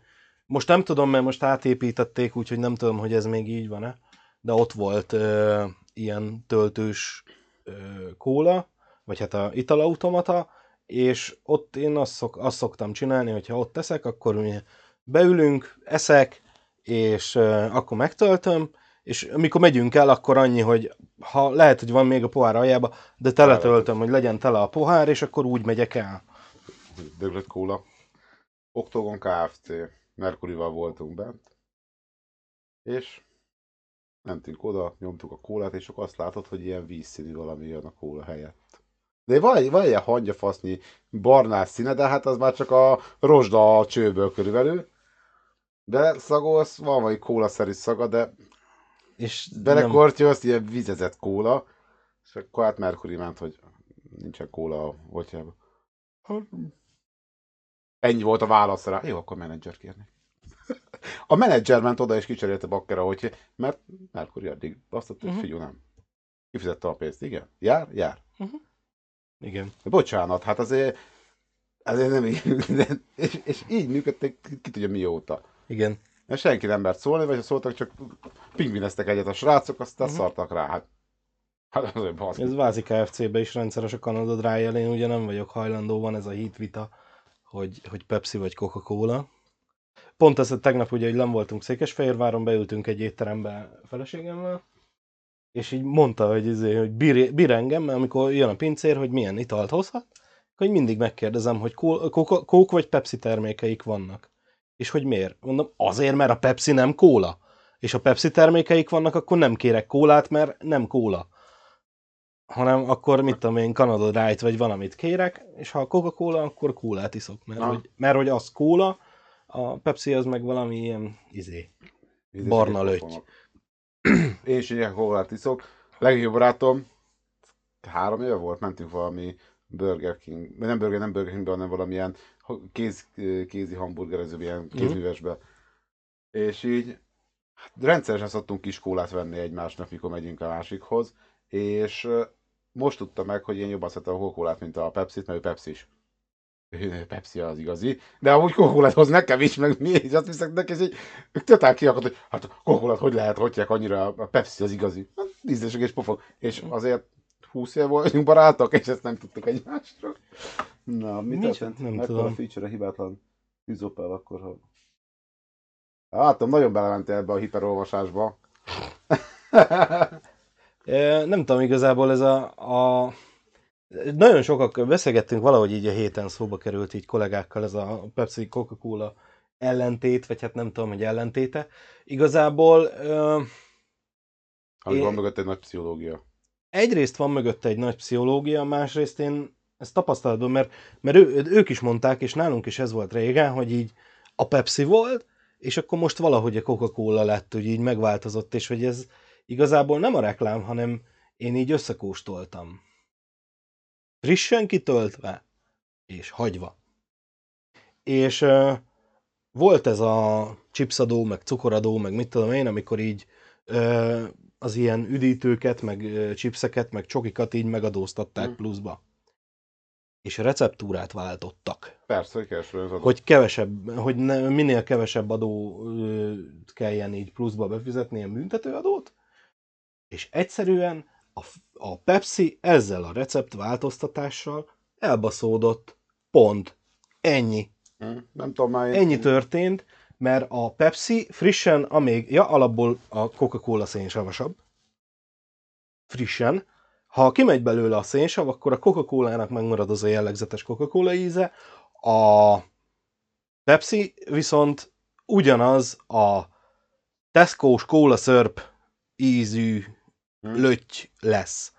Most nem tudom, mert most átépítették, úgyhogy nem tudom, hogy ez még így van-e, de ott volt ö, ilyen töltős ö, kóla, vagy hát a italautomata, és ott én azt, szok, azt szoktam csinálni, hogyha ott teszek, akkor mi beülünk, eszek, és ö, akkor megtöltöm, és amikor megyünk el, akkor annyi, hogy ha lehet, hogy van még a pohár aljába, de teletöltöm, hogy legyen tele a pohár, és akkor úgy megyek el. Döglött kóla. Oktogon Kft. Merkurival voltunk bent. És mentünk oda, nyomtuk a kólát, és akkor azt látod, hogy ilyen vízszínű valami jön a kóla helyett. De van, van ilyen hangyafasznyi barnás színe, de hát az már csak a rozsda a csőből körülbelül. De szagolsz, van valami kólaszerű szaga, de És nem, belekortyolsz, ilyen vizezett kóla, és akkor hát Merkuri ment, hogy nincsen kóla a voltjában. Ennyi volt a válasz rá. Jó, akkor menedzser kérni. A menedzser ment oda és kicserélte Bakkera, hogy mert Merkuri addig azt mondta, hogy figyú, nem. Kifizette a pénzt, igen. Jár? Jár. igen. De bocsánat, hát azért, azért nem így, és, és, így működtek, ki tudja mióta. Igen. Mert senki nem mert szólni, vagy ha szóltak, csak pingvineztek egyet a srácok, aztán Mhm. szartak rá. Hát, hát azért basz. Ez Vázi Kfc-be is rendszeres a Kanada Dry én ugye nem vagyok hajlandó, van ez a hit vita, hogy, hogy Pepsi vagy Coca-Cola. Pont ez tegnap ugye, hogy nem voltunk Székesfehérváron, beültünk egy étterembe feleségemmel, és így mondta, hogy, izé, hogy bír, bír engem, mert amikor jön a pincér, hogy milyen italt hozhat, hogy mindig megkérdezem, hogy kó- Coca- Coke vagy Pepsi termékeik vannak. És hogy miért? Mondom, azért, mert a Pepsi nem kóla. És a Pepsi termékeik vannak, akkor nem kérek kólát, mert nem kóla. Hanem akkor, mit tudom én, Canada Dry-t vagy valamit kérek, és ha Coca-Cola, akkor kólát iszok. Mert, Aha. hogy, mert hogy az kóla, a Pepsi az meg valami ilyen, izé. Ízesek barna löty. Én is ilyen kólát iszok. Legjobb barátom, három éve volt, mentünk valami Burger King, nem Burger, nem Burger Kingbe, hanem valamilyen kéz, kézi hamburgerező, ilyen kézművesbe. És így hát rendszeresen szoktunk kis kólát venni egymásnak, mikor megyünk a másikhoz, és most tudtam meg, hogy én jobban szeretem a Coca-Colát, mint a Pepsi-t, mert ő Pepsi is. Pepsi az igazi, de amúgy Coca-Colát hoz nekem is, meg mi is, azt hiszek neki, így ők totál kiakadt, hogy hát a Coca-Colát hogy lehet, hogyják annyira, a Pepsi az igazi. Hát, ízlések és pofog. És azért 20 év voltunk barátok, és ezt nem tudtuk egymásról. Na, mit Nincs- történt? nem Mekkora tudom. feature a hibátlan tűzopel akkor, ha... Látom, nagyon belementél ebbe a hiperolvasásba. Nem tudom, igazából ez a, a... Nagyon sokak beszélgettünk valahogy így a héten szóba került így kollégákkal ez a Pepsi Coca-Cola ellentét, vagy hát nem tudom, hogy ellentéte. Igazából ö, Én- van mögött egy nagy pszichológia. egyrészt van mögötte egy nagy pszichológia, másrészt én ezt tapasztalatban, mert, mert ő, ők is mondták, és nálunk is ez volt régen, hogy így a Pepsi volt, és akkor most valahogy a Coca-Cola lett, hogy így megváltozott, és hogy ez igazából nem a reklám, hanem én így összekóstoltam. Frissen kitöltve, és hagyva. És uh, volt ez a chipsadó, meg cukoradó, meg mit tudom én, amikor így uh, az ilyen üdítőket, meg uh, chipseket, meg csokikat így megadóztatták Hmm. pluszba. És receptúrát váltottak Persze, hogy keresről az adó. hogy kevesebb, hogy ne, minél kevesebb adó kelljen így pluszba befizetni ilyen büntetőadót, és egyszerűen a, a Pepsi ezzel a recept változtatással elbaszódott. Pont. Ennyi. Hm? Nem tudom már én... Ennyi történt, mert a Pepsi frissen, amíg, ja, alapból a Coca-Cola szénsavasabb, frissen, ha kimegy belőle a szénsav, akkor a Coca-Cola-nak megmarad az a jellegzetes Coca-Cola íze, a Pepsi viszont ugyanaz a Tesco-s kóla szörp ízű Hm? löty lesz.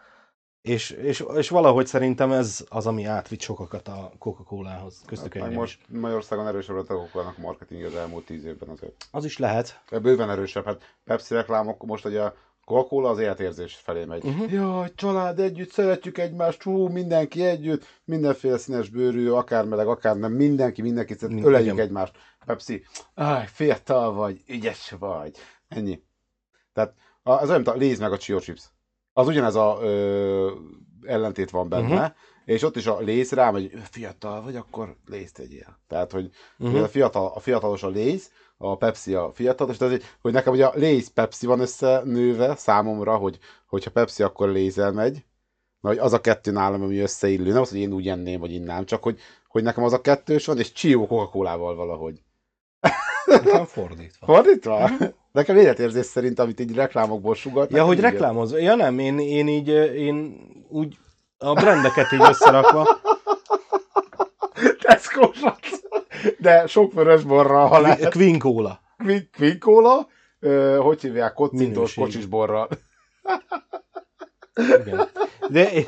És, és, és valahogy szerintem ez az, ami átvitt sokakat a Coca-Colához. Köztük Hát most is. Magyarországon erősebb a Coca-Cola-nak a marketing az elmúlt tíz évben azért. Az is lehet. Bőven erősebb. Hát Pepsi reklámok most ugye a Coca-Cola az életérzés felé megy. Mhm. Jaj, család együtt, szeretjük egymást, hú, mindenki együtt, mindenféle színes bőrű, akár meleg, akár nem, mindenki, mindenki, szeret, Min- öleljük igen. egymást. Pepsi, áj, fiatal vagy, ügyes vagy. Ennyi. Tehát az olyan, mint a Lay's meg a Chio Chips. Az ugyanez a ö, ellentét van benne, Mhm. és ott is a Lay's rám, hogy fiatal vagy, akkor Lay's tegyél. Tehát, hogy uh-huh. a, fiatal, a fiatalos a Lay's, a Pepsi a fiatalos, de azért, hogy nekem ugye a Lays Pepsi van összenőve számomra, hogy hogyha Pepsi, akkor Lays megy, Na, hogy az a kettő nálam, ami összeillő. Nem az, hogy én úgy enném, vagy innám, csak hogy, hogy nekem az a kettős van, és Csíó coca valahogy. Nekem fordítva. Fordítva? Nekem életérzés szerint, amit így reklámokból sugat. Ja, hogy reklámoz. Ja nem, én, én így, én úgy a brendeket így összerakva. tesco De sok vörös borra, ha lehet. Queen Cola. Queen, Queen Cola, ö, hogy hívják, Minőség. kocsis borral. Igen. De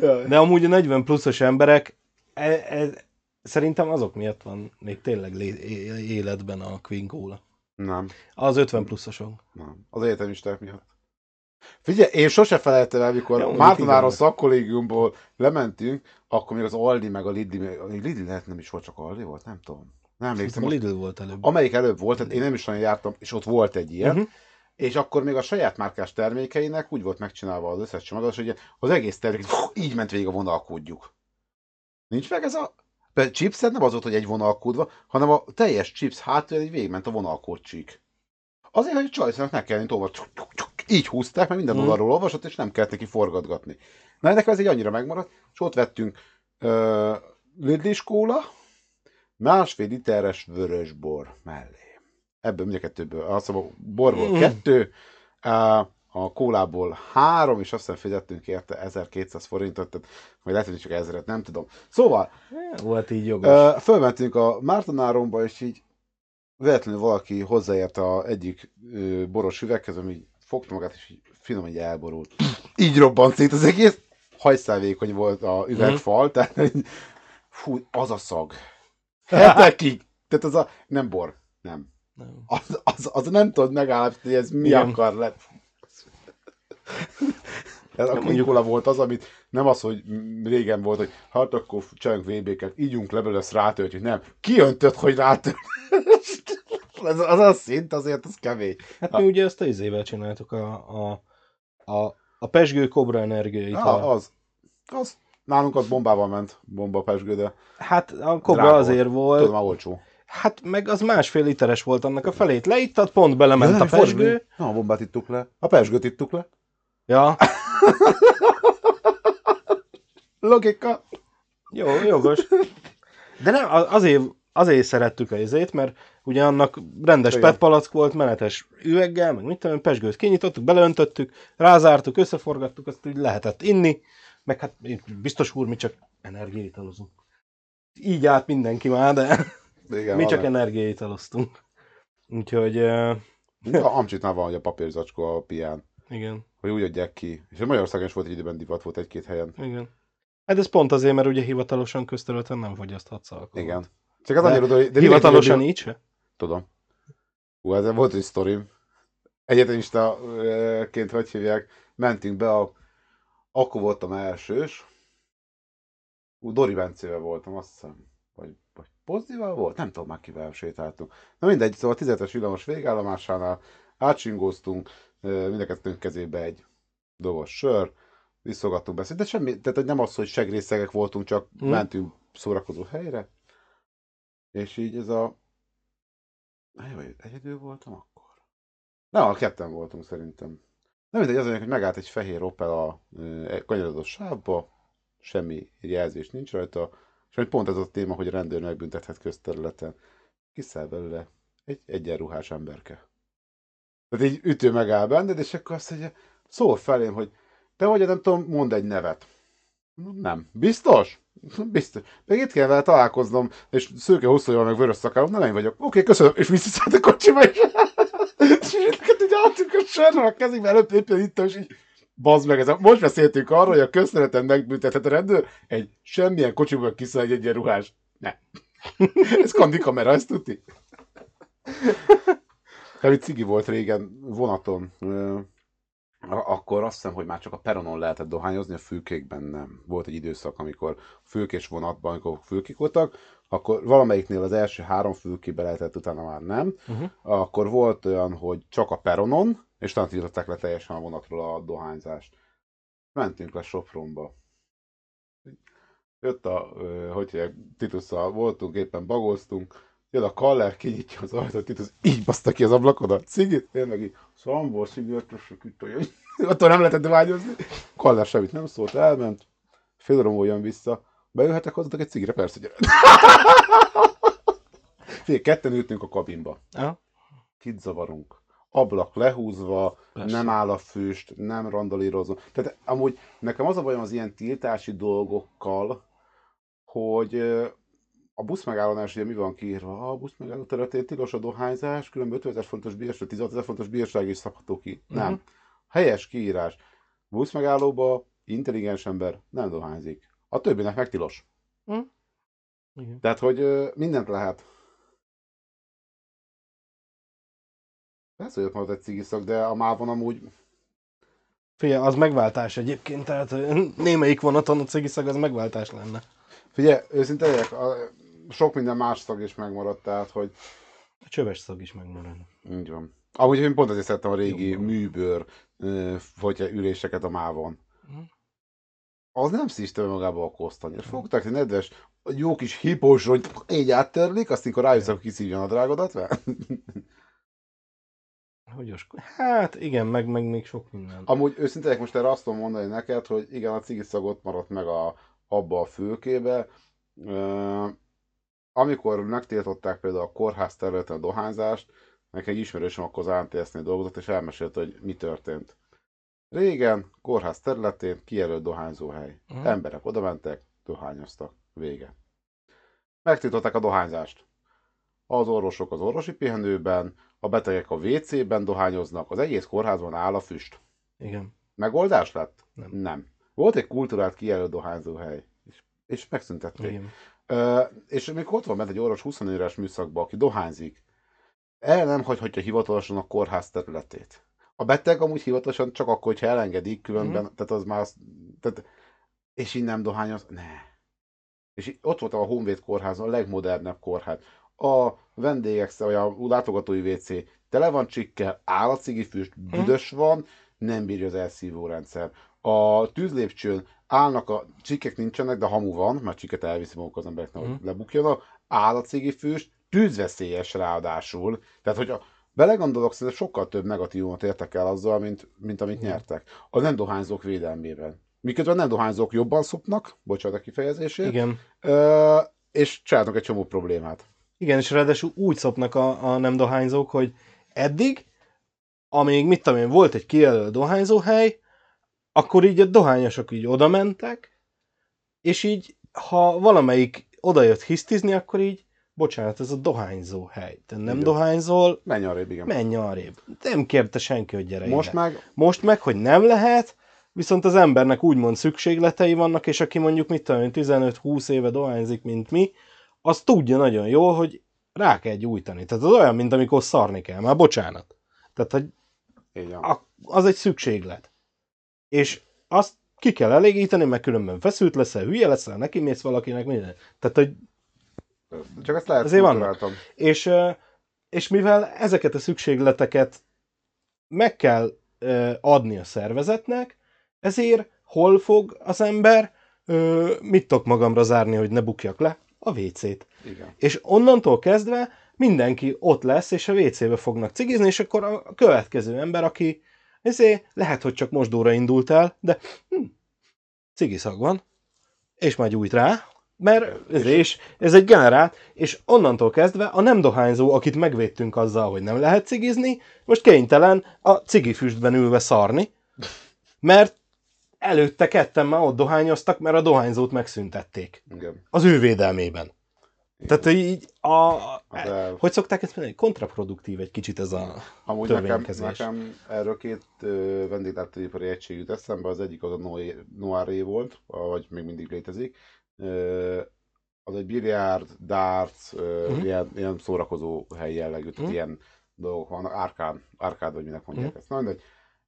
De amúgy a 40 pluszos emberek, e, e, szerintem azok miatt van még tényleg életben a Queen Cola. Nem, Az 50 pluszosok. nem. Az egyetemisták miatt. Figyelj, én sose felejtem el, mikor Ja, ja, mondjuk Mártonáron szakkollégiumból lementünk, akkor még az Aldi meg a Lidl, még- a Lidl lehet nem is volt, csak Aldi volt, nem tudom. Nem emlékszem. A Lidl volt előbb. Amelyik előbb volt, tehát én nem is nagyon jártam, és ott volt egy ilyen, Uh-huh. és akkor még a saját márkás termékeinek úgy volt megcsinálva az összes csomagolás, hogy az egész termék így ment végig a vonalkódjuk. Nincs meg ez a... De chipset nem az volt, hogy egy vonalkódva, hanem a teljes chips hátul egy végigment a vonalkódcsík. Azért, hogy a csajszának ne kelljen tovább így húzták, mert minden Mhm. oldalról olvasott, és nem kellett neki forgatgatni. Na, ennek ez egy annyira megmaradt, és ott vettünk uh, Lidlis kóla, másfél literes vörös bor mellé. Ebből mind a kettőből, azt mondom, a borból Mhm. kettő, á, a kólából három, és azt hiszem fizettünk érte 1200 forintot, tehát vagy lehet, hogy csak ezeret, nem tudom. Szóval, Volt így jogos. fölmentünk a Mártonáromba, és így véletlenül valaki hozzáért a egyik ö, boros üveghez, ami fogta magát, és így finom, így elborult. Így robbant szét az egész. Hajszálvékony volt a üvegfal, tehát így, fú, az a szag. Hetekig. Tehát az a, nem bor, nem. Nem. Az, az, az nem tudod megállapítani, hogy ez mi Igen. akar lett. Ez a mondjuk- volt az, amit nem az, hogy régen volt, hogy hát akkor csináljunk VB-ket, ígyunk le belőle, azt rátöltjük, nem. Kiöntött, hogy rátölt. az, az a szint azért, az kemény. Hát mi ugye ezt a izével csináltuk, a, a, a, a Pesgő Cobra energiait. Ah, az. Az. Nálunk az bombával ment, bomba pesgő, de Hát a Cobra Drága azért volt, tudom, olcsó. hát meg az másfél literes volt annak a felét. Leittad, pont belement De a Pesgő. Na, a bombát ittuk le. A pesgőt ittuk le. Ja, Logika. jó, jogos. De nem, azért, azért szerettük a izét, mert ugye annak rendes Igen. PET palack volt, menetes üveggel, meg mit tudom, pesgőt kinyitottuk, beleöntöttük, rázártuk, összeforgattuk, azt úgy lehetett inni, meg hát biztos úr, mi csak energiaitalozunk. Így állt mindenki már, de Igen, mi csak van. energiaitaloztunk. Úgyhogy, A Amcsitnál van, hogy a papírzacskó a pián. igen, Hogy úgy adják ki. És a Magyarországon is volt egy időben divat, volt egy-két helyen. igen. Hát ez pont azért, mert ugye hivatalosan közterületen nem fogyaszthatsz alkoholt. Igen. Csak az De annyira. De Hivatalosan így se? Tudom. Hú, ez volt egy sztorim. Egyetemistaként, hogy hívják, mentünk be a... Akkor voltam elsős. Ú, Dori Bencével voltam, azt hiszem. Vagy, vagy Pozdival volt? Nem tudom már kivel sétáltunk. Na mindegy, szóval a 10 villamos végállomásánál átsingóztunk, mind a kettőnk kezébe egy dobos sör, visszogattunk beszélni, de semmi, tehát hogy nem az, hogy segrészegek voltunk, csak Hm. mentünk szórakozó helyre, és így ez a... Vagy egyedül voltam akkor? Nem, a ketten voltunk szerintem. Nem mindegy, az hogy megállt egy fehér Opel a kanyarodó sávba, semmi jelzés nincs rajta, és hogy pont ez a téma, hogy a rendőr megbüntethet közterületen. Kiszáll belőle egy egyenruhás emberke. Tehát így ütő megáll benned, és akkor azt mondja, szól felém, hogy te vagy, nem tudom, mondd egy nevet. Nem. Biztos? Biztos. Még itt kell vele találkoznom, és szőke hosszúja meg vörös szakállom, nem én vagyok. Oké, köszönöm, és visszaszállt a kocsiba, és, neked így álltunk a sörre a kezébe, előbb éppen itt, és így Bazd meg, ez a, most beszéltünk arról, hogy a közterületen megbüntethet a rendőr, egy semmilyen kocsiból kiszáll egy egyenruhás. Ne. ez kandi kamera, ezt tudni? Egy cigi volt régen vonaton. Akkor azt hiszem, hogy már csak a peronon lehetett dohányozni, a fülkékben nem. Volt egy időszak, amikor fülkés vonatban, amikor fülkék voltak, akkor valamelyiknél az első három fülkébe lehetett, utána már nem. Uh-huh. Akkor volt olyan, hogy csak a peronon, és utána tiltották le teljesen a vonatról a dohányzást. Mentünk le Sopronba. jött a, hogy hívják, Titusszal voltunk, éppen bagoztunk, jön a kaller, kinyitja az ajtót, Titus így baszta ki az ablakon a cigit, én meg így, szambor, szigetrösök itt, hogy attól nem lehetett vágyozni. Kaller semmit nem szólt, elment, fél óra jön vissza, beülhetek hozzatok egy cigire, persze, gyere. Figyelj, ketten ültünk a kabinba. Ja. Kit zavarunk? Ablak lehúzva, Persze. nem áll a füst, nem randalírozom. Tehát amúgy nekem az a bajom az ilyen tiltási dolgokkal, hogy a busz megállónál is ugye mi van kiírva? A busz megálló területén tilos a dohányzás, különben 50 ezer fontos bírság, 16 ezer fontos bírság is szabható ki. Mhm. Nem. Helyes kiírás. Busz megállóba intelligens ember nem dohányzik. A többinek meg tilos. Igen. Tehát, hogy mindent lehet. Persze, hogy ott marad egy cigiszak, de a mávon amúgy Figyelj, az megváltás egyébként, tehát némelyik vonaton a cigiszag az megváltás lenne. Figyelj, őszinte legyek, a, sok minden más szag is megmaradt, tehát, hogy A csöves szag is megmarad. így van. Amúgy én pont azért szerettem a régi Jobban. műbőr hogyha üléseket a mávon. Mhm. Az nem szízte be magába a kosztanyért. Fogták egy nedves, jó kis hipós, hogy így áttörlik, azt mikor rájössz, akkor kiszívja a drágodat, mert Hogy osko... Hát igen, meg, meg még sok minden. Amúgy őszintén most erre azt tudom mondani neked, hogy igen, a cigiszag ott maradt meg a, abba a fülkébe. Amikor megtiltották például a kórház területen a dohányzást, nekem egy ismerősöm akkor az ANTS-nél dolgozott, és elmesélte, hogy mi történt. Régen, kórház területén kijelölt dohányzóhely. Mhm. Emberek oda mentek, dohányoztak. Vége. Megtiltották a dohányzást. Az orvosok az orvosi pihenőben, a betegek a WC-ben dohányoznak, az egész kórházban áll a füst. Igen. Megoldás lett? Nem. Nem. Volt egy kultúrált kijelölt dohányzóhely, és, és megszüntették. Igen. És még ott van bent egy orvos 20 éves műszakban, aki dohányzik. El nem hagyhatja hivatalosan a kórház területét. A beteg amúgy hivatalosan csak akkor, hogyha elengedik, különben, Mhm. tehát az már az, tehát, és így nem dohányoz, ne. És ott volt a Honvéd kórházon, a legmodernebb kórház. A vendégek, vagy a látogatói WC tele van csikkel, áll a cigifüst, büdös van, nem bírja az elszívó rendszer. A tűzlépcsőn állnak a csikek nincsenek, de hamu van, mert csiket elviszi maguk az emberek, hogy Mhm. lebukjanak, áll a cigifüst, tűzveszélyes ráadásul. Tehát, hogyha belegondolok, szerintem sokkal több negatívumot értek el azzal, mint, mint amit Igen. nyertek. A nem dohányzók védelmében. Miközben nem dohányzók jobban szopnak, bocsánat a kifejezését, Igen. És csinálnak egy csomó problémát. Igen, és ráadásul úgy szopnak a, a nem dohányzók, hogy eddig, amíg mit tudom én, volt egy kijelölt dohányzóhely, akkor így a dohányosok így oda mentek, és így, ha valamelyik odajött hisztizni, akkor így, bocsánat, ez a dohányzó hely. Te nem Igen. dohányzol, Menj arrébb, igen. menj arrébb. Nem kérte senki, hogy gyere Most ide. meg, Most meg, hogy nem lehet, viszont az embernek úgymond szükségletei vannak, és aki mondjuk, mit tudom én, 15-20 éve dohányzik, mint mi, az tudja nagyon jól, hogy rá kell gyújtani. Tehát az olyan, mint amikor szarni kell. Már bocsánat. Tehát, hogy a- az egy szükséglet. És azt ki kell elégíteni, mert különben feszült leszel, hülye leszel, neki mész valakinek, minden. Tehát, hogy Csak ezt lehet Azért vannak. és, és mivel ezeket a szükségleteket meg kell adni a szervezetnek, ezért hol fog az ember, mit tudok magamra zárni, hogy ne bukjak le? A WC-t. Igen. És onnantól kezdve mindenki ott lesz, és a WC-be fognak cigizni, és akkor a következő ember, aki ezért lehet, hogy csak mosdóra indult el, de hm, cigiszag van, és már gyújt rá, mert ez, és ez egy generált, és onnantól kezdve a nem dohányzó, akit megvédtünk azzal, hogy nem lehet cigizni, most kénytelen a cigifüstben ülve szarni, mert előtte ketten már ott dohányoztak, mert a dohányzót megszüntették. Igen. Az ő védelmében. Tehát hogy így a... De Hogy szokták ezt mondani? Kontraproduktív egy kicsit ez a... amúgy nekem, nekem erről két vendéglátóipari egység jut eszembe, az egyik az a Noiré volt, vagy még mindig létezik. Ö, az egy biliárd, darts, ö, Mhm. ilyen, ilyen szórakozó hely jellegű, tehát Mhm. ilyen dolgok vannak, árkád, árkád vagy minek mondják Mhm. ezt. Na mindegy.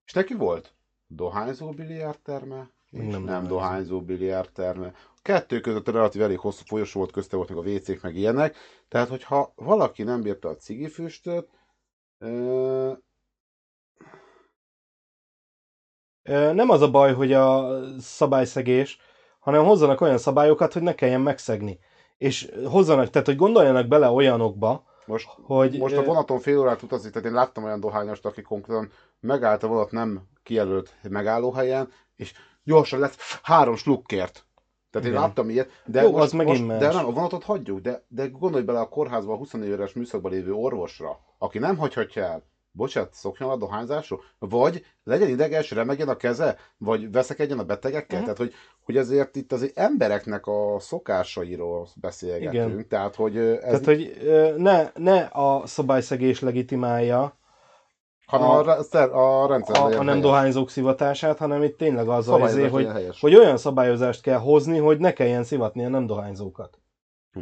És neki volt dohányzó biliárdterme, és Nem nem, nem dohányzó. biliárdterme. A kettő között relatív elég hosszú folyosó volt, közte volt meg a WC-k, meg ilyenek. Tehát, hogyha valaki nem bírta a cigifüstöt, ö, Ö, Nem az a baj, hogy a szabályszegés, hanem hozzanak olyan szabályokat, hogy ne kelljen megszegni. És hozzanak, tehát hogy gondoljanak bele olyanokba, Most, hogy... most a vonaton fél órát utazik, tehát én láttam olyan dohányost, aki konkrétan megállt a vonat nem kijelölt megállóhelyen, és gyorsan lett három slukkért. Tehát én Igen. láttam ilyet, de Jó, most, az megint most, de nem, a vonatot hagyjuk, de, de gondolj bele a kórházban a 24 éves műszakban lévő orvosra, aki nem hagyhatja el, bocsánat, szokjon a dohányzásról, vagy legyen ideges, remegjen a keze, vagy veszekedjen a betegekkel, Mhm. tehát hogy, hogy ezért itt az embereknek a szokásairól beszélgetünk, Igen. tehát hogy ez, Tehát, hogy ne, ne a szabályszegés legitimálja hanem a- a, a, szer- a rendszer a, a nem dohányzók szivatását, hanem itt tényleg az, Szabályozás azért, hogy, helyes. hogy olyan szabályozást kell hozni, hogy ne kelljen szivatni a nem dohányzókat.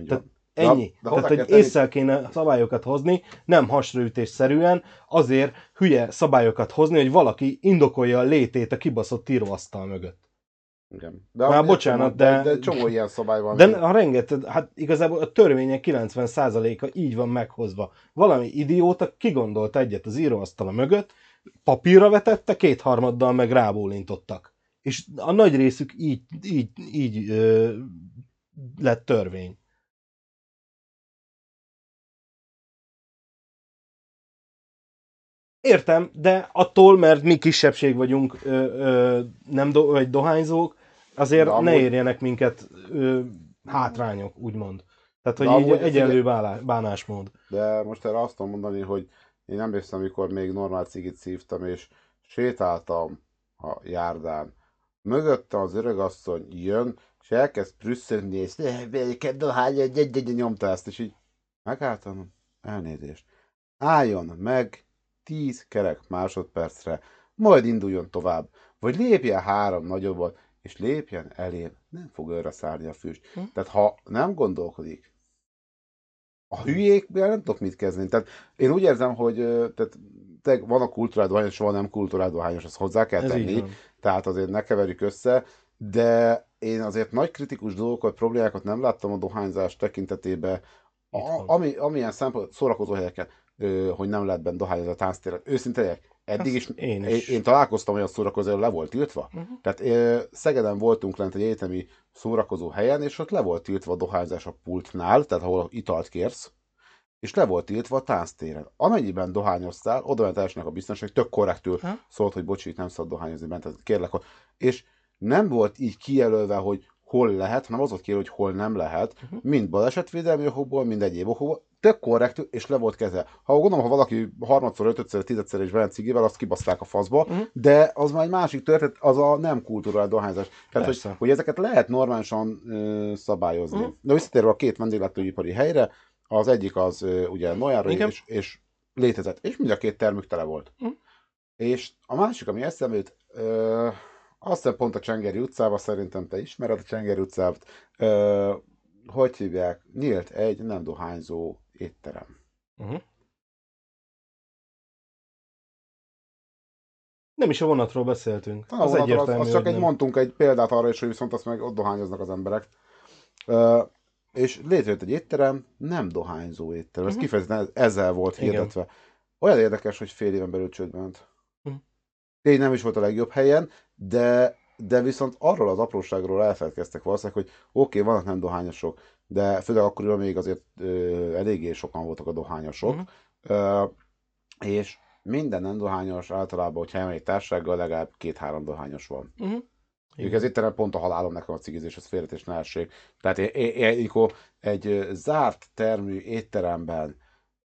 Tehát-. Ennyi. de hozzá Tehát, hogy tenni- észszel kéne szabályokat hozni, nem hasraütésszerűen, azért hülye szabályokat hozni, hogy valaki indokolja a létét a kibaszott íróasztal mögött. Igen. De Már bocsánat, de- de... de csomó ilyen szabály van. De a rengeteg, hát igazából a törvények 90%-a így van meghozva. Valami idióta kigondolta egyet az íróasztala mögött, papírra vetette, kétharmaddal meg rábólintottak. És a nagy részük így, így, így ö, lett törvény. Értem, de attól, mert mi kisebbség vagyunk, ö, ö, nem do, vagy dohányzók, azért De amúgy- ne érjenek minket ö, hátrányok, úgymond. Tehát, hogy De így amúgy egyenlő bálá, bánásmód. De most erre azt tudom mondani, hogy én emlékszem, amikor még normál cigit szívtam, és sétáltam a járdán. Mögötte az öregasszony jön, és elkezd prüsszögni, és dohány, egy nyomta ezt, és így megálltam, elnézést. Álljon meg 10 kerek másodpercre, majd induljon tovább, vagy lépjen három nagyobbat, és lépjen elém, nem fog őre szállni a füst. Hm. Tehát ha nem gondolkodik, a hülyékben nem tudok mit kezdeni. Tehát én úgy érzem, hogy tehát, te, van a kultúrád dohányos, van nem kultúrád dohányos, ezt hozzá kell Ez tenni, tehát azért ne keverjük össze, de én azért nagy kritikus dolgokat, problémákat nem láttam a dohányzás tekintetében, a, ami, amilyen szempont, szórakozó helyeken, hogy nem lehet benne dohányozni a tánctéren. Őszinte legyek, eddig is, Azt én én, is. én találkoztam olyan szórakozó, le volt tiltva. Uh-huh. Tehát ö, Szegeden voltunk lent egy egyetemi szórakozó helyen, és ott le volt tiltva a dohányzás a pultnál, tehát ahol italt kérsz, és le volt tiltva a tánctéren. Amennyiben dohányoztál, oda ment elsőnek a biztonság, tök korrektül Ha? szólt, hogy bocsi, itt nem szabad dohányozni bent, kérlek. És nem volt így kijelölve, hogy hol lehet, hanem az volt kijelölve, hogy hol nem lehet, Uh-huh. mind balesetvédelmi okokból, mind egyéb okokból, tök korrektül, és le volt kezel. Ha gondolom, ha valaki harmadszor, ötödször, tizedszer is bement cigivel, azt kibaszták a faszba, Uh-huh. de az már egy másik történet, az a nem kultúrált dohányzás. Tehát, hogy, Persze. hogy ezeket lehet normálisan ö, szabályozni. Mhm. Uh-huh. De visszatérve a két vendéglátóipari helyre, az egyik az ö, ugye Nojára és, és létezett, és mind a két termük tele volt. Mhm. És a másik, ami eszembe jut, ö, azt hiszem pont a Csengeri utcában, szerintem te ismered a Csengeri utcát, ö, hogy hívják, nyílt egy nem dohányzó étterem. Uh-huh. Nem is a vonatról beszéltünk. Az, Az az, az, egyértelmű, az csak egy, nem. mondtunk egy példát arra is, hogy viszont azt meg ott dohányoznak az emberek. Ö, és létrejött egy étterem, nem dohányzó étterem. Ez Mhm. kifejezetten ezzel volt Igen. hirdetve. Olyan érdekes, hogy fél éven belül csődbe ment. Mhm. Tény nem is volt a legjobb helyen, de, de viszont arról az apróságról elfeledkeztek valószínűleg, hogy oké, okay, vannak nem dohányosok, de főleg akkoriban még azért ö, eléggé sokan voltak a dohányosok. Mhm. Ö, és minden nem dohányos általában, hogyha elmegy egy társasággal, legalább két-három dohányos van. Uh-huh. Mondjuk ez itt pont a halálom nekem a cigizés, az félretés ne essék. Tehát én, én, én, amikor egy zárt termű étteremben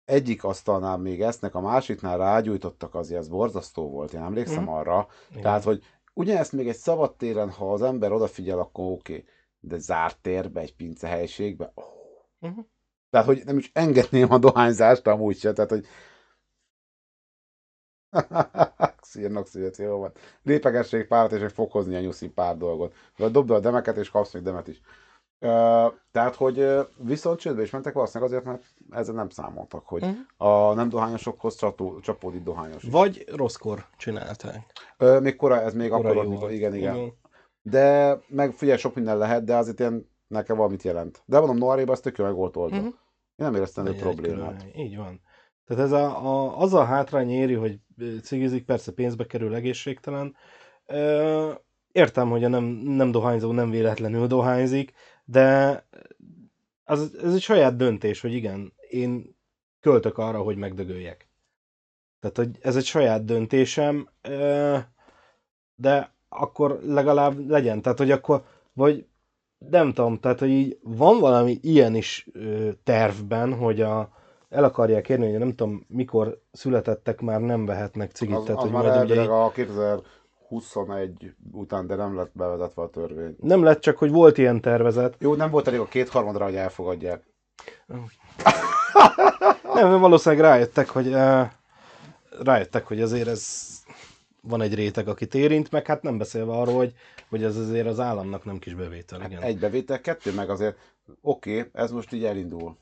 egyik asztalnál még esznek, a másiknál rágyújtottak, azért ez borzasztó volt, én emlékszem Mhm. arra. Tehát, hogy ugyanezt még egy szabad téren, ha az ember odafigyel, akkor oké, okay. de zárt térbe, egy pince helyiségbe, oh. Uh-huh. tehát, hogy nem is engedném a dohányzást amúgy se, tehát, hogy Szírnak szület, jó van. Lépegessék párat, és fog hozni a nyuszi pár dolgot. Vagy dobd a demeket, és kapsz még demet is. Uh, tehát, hogy uh, viszont csődbe is mentek valószínűleg azért, mert ezzel nem számoltak, hogy Uh-huh. a nem dohányosokhoz csató, csapódik dohányos. is. Vagy rosszkor csinálták. Uh, még kora, ez még akkor mikor, igen, igen. De meg figyelj, sok minden lehet, de azért ilyen nekem valamit jelent. De mondom, Noaréba ez tök jó meg volt oldva. Uh-huh. Én nem éreztem egy problémát. külön. Így van. Tehát ez a, a, az a hátrány éri, hogy ö, cigizik, persze pénzbe kerül, egészségtelen. Ö, értem, hogy a nem, nem dohányzó nem véletlenül dohányzik, de az, ez egy saját döntés, hogy igen, én költök arra, hogy megdögöljek. Tehát, hogy ez egy saját döntésem, de akkor legalább legyen. Tehát, hogy akkor, vagy nem tudom, tehát, hogy így van valami ilyen is tervben, hogy a, el akarják érni, hogy nem tudom, mikor születettek, már nem vehetnek cigit. Az, tehát, az hogy már ugye elvileg így- a 2021 után, de nem lett bevezetve a törvény. nem lett csak, hogy volt ilyen tervezet. Jó, nem volt elég a kétharmadra, hogy elfogadják. Nem, valószínűleg rájöttek, hogy uh, rájöttek, hogy azért ez van egy réteg, akit érint, meg hát nem beszélve arról, hogy, hogy ez azért az államnak nem kis bevétel, igen. Egy bevétel, kettő meg azért, oké, okay, ez most így elindul.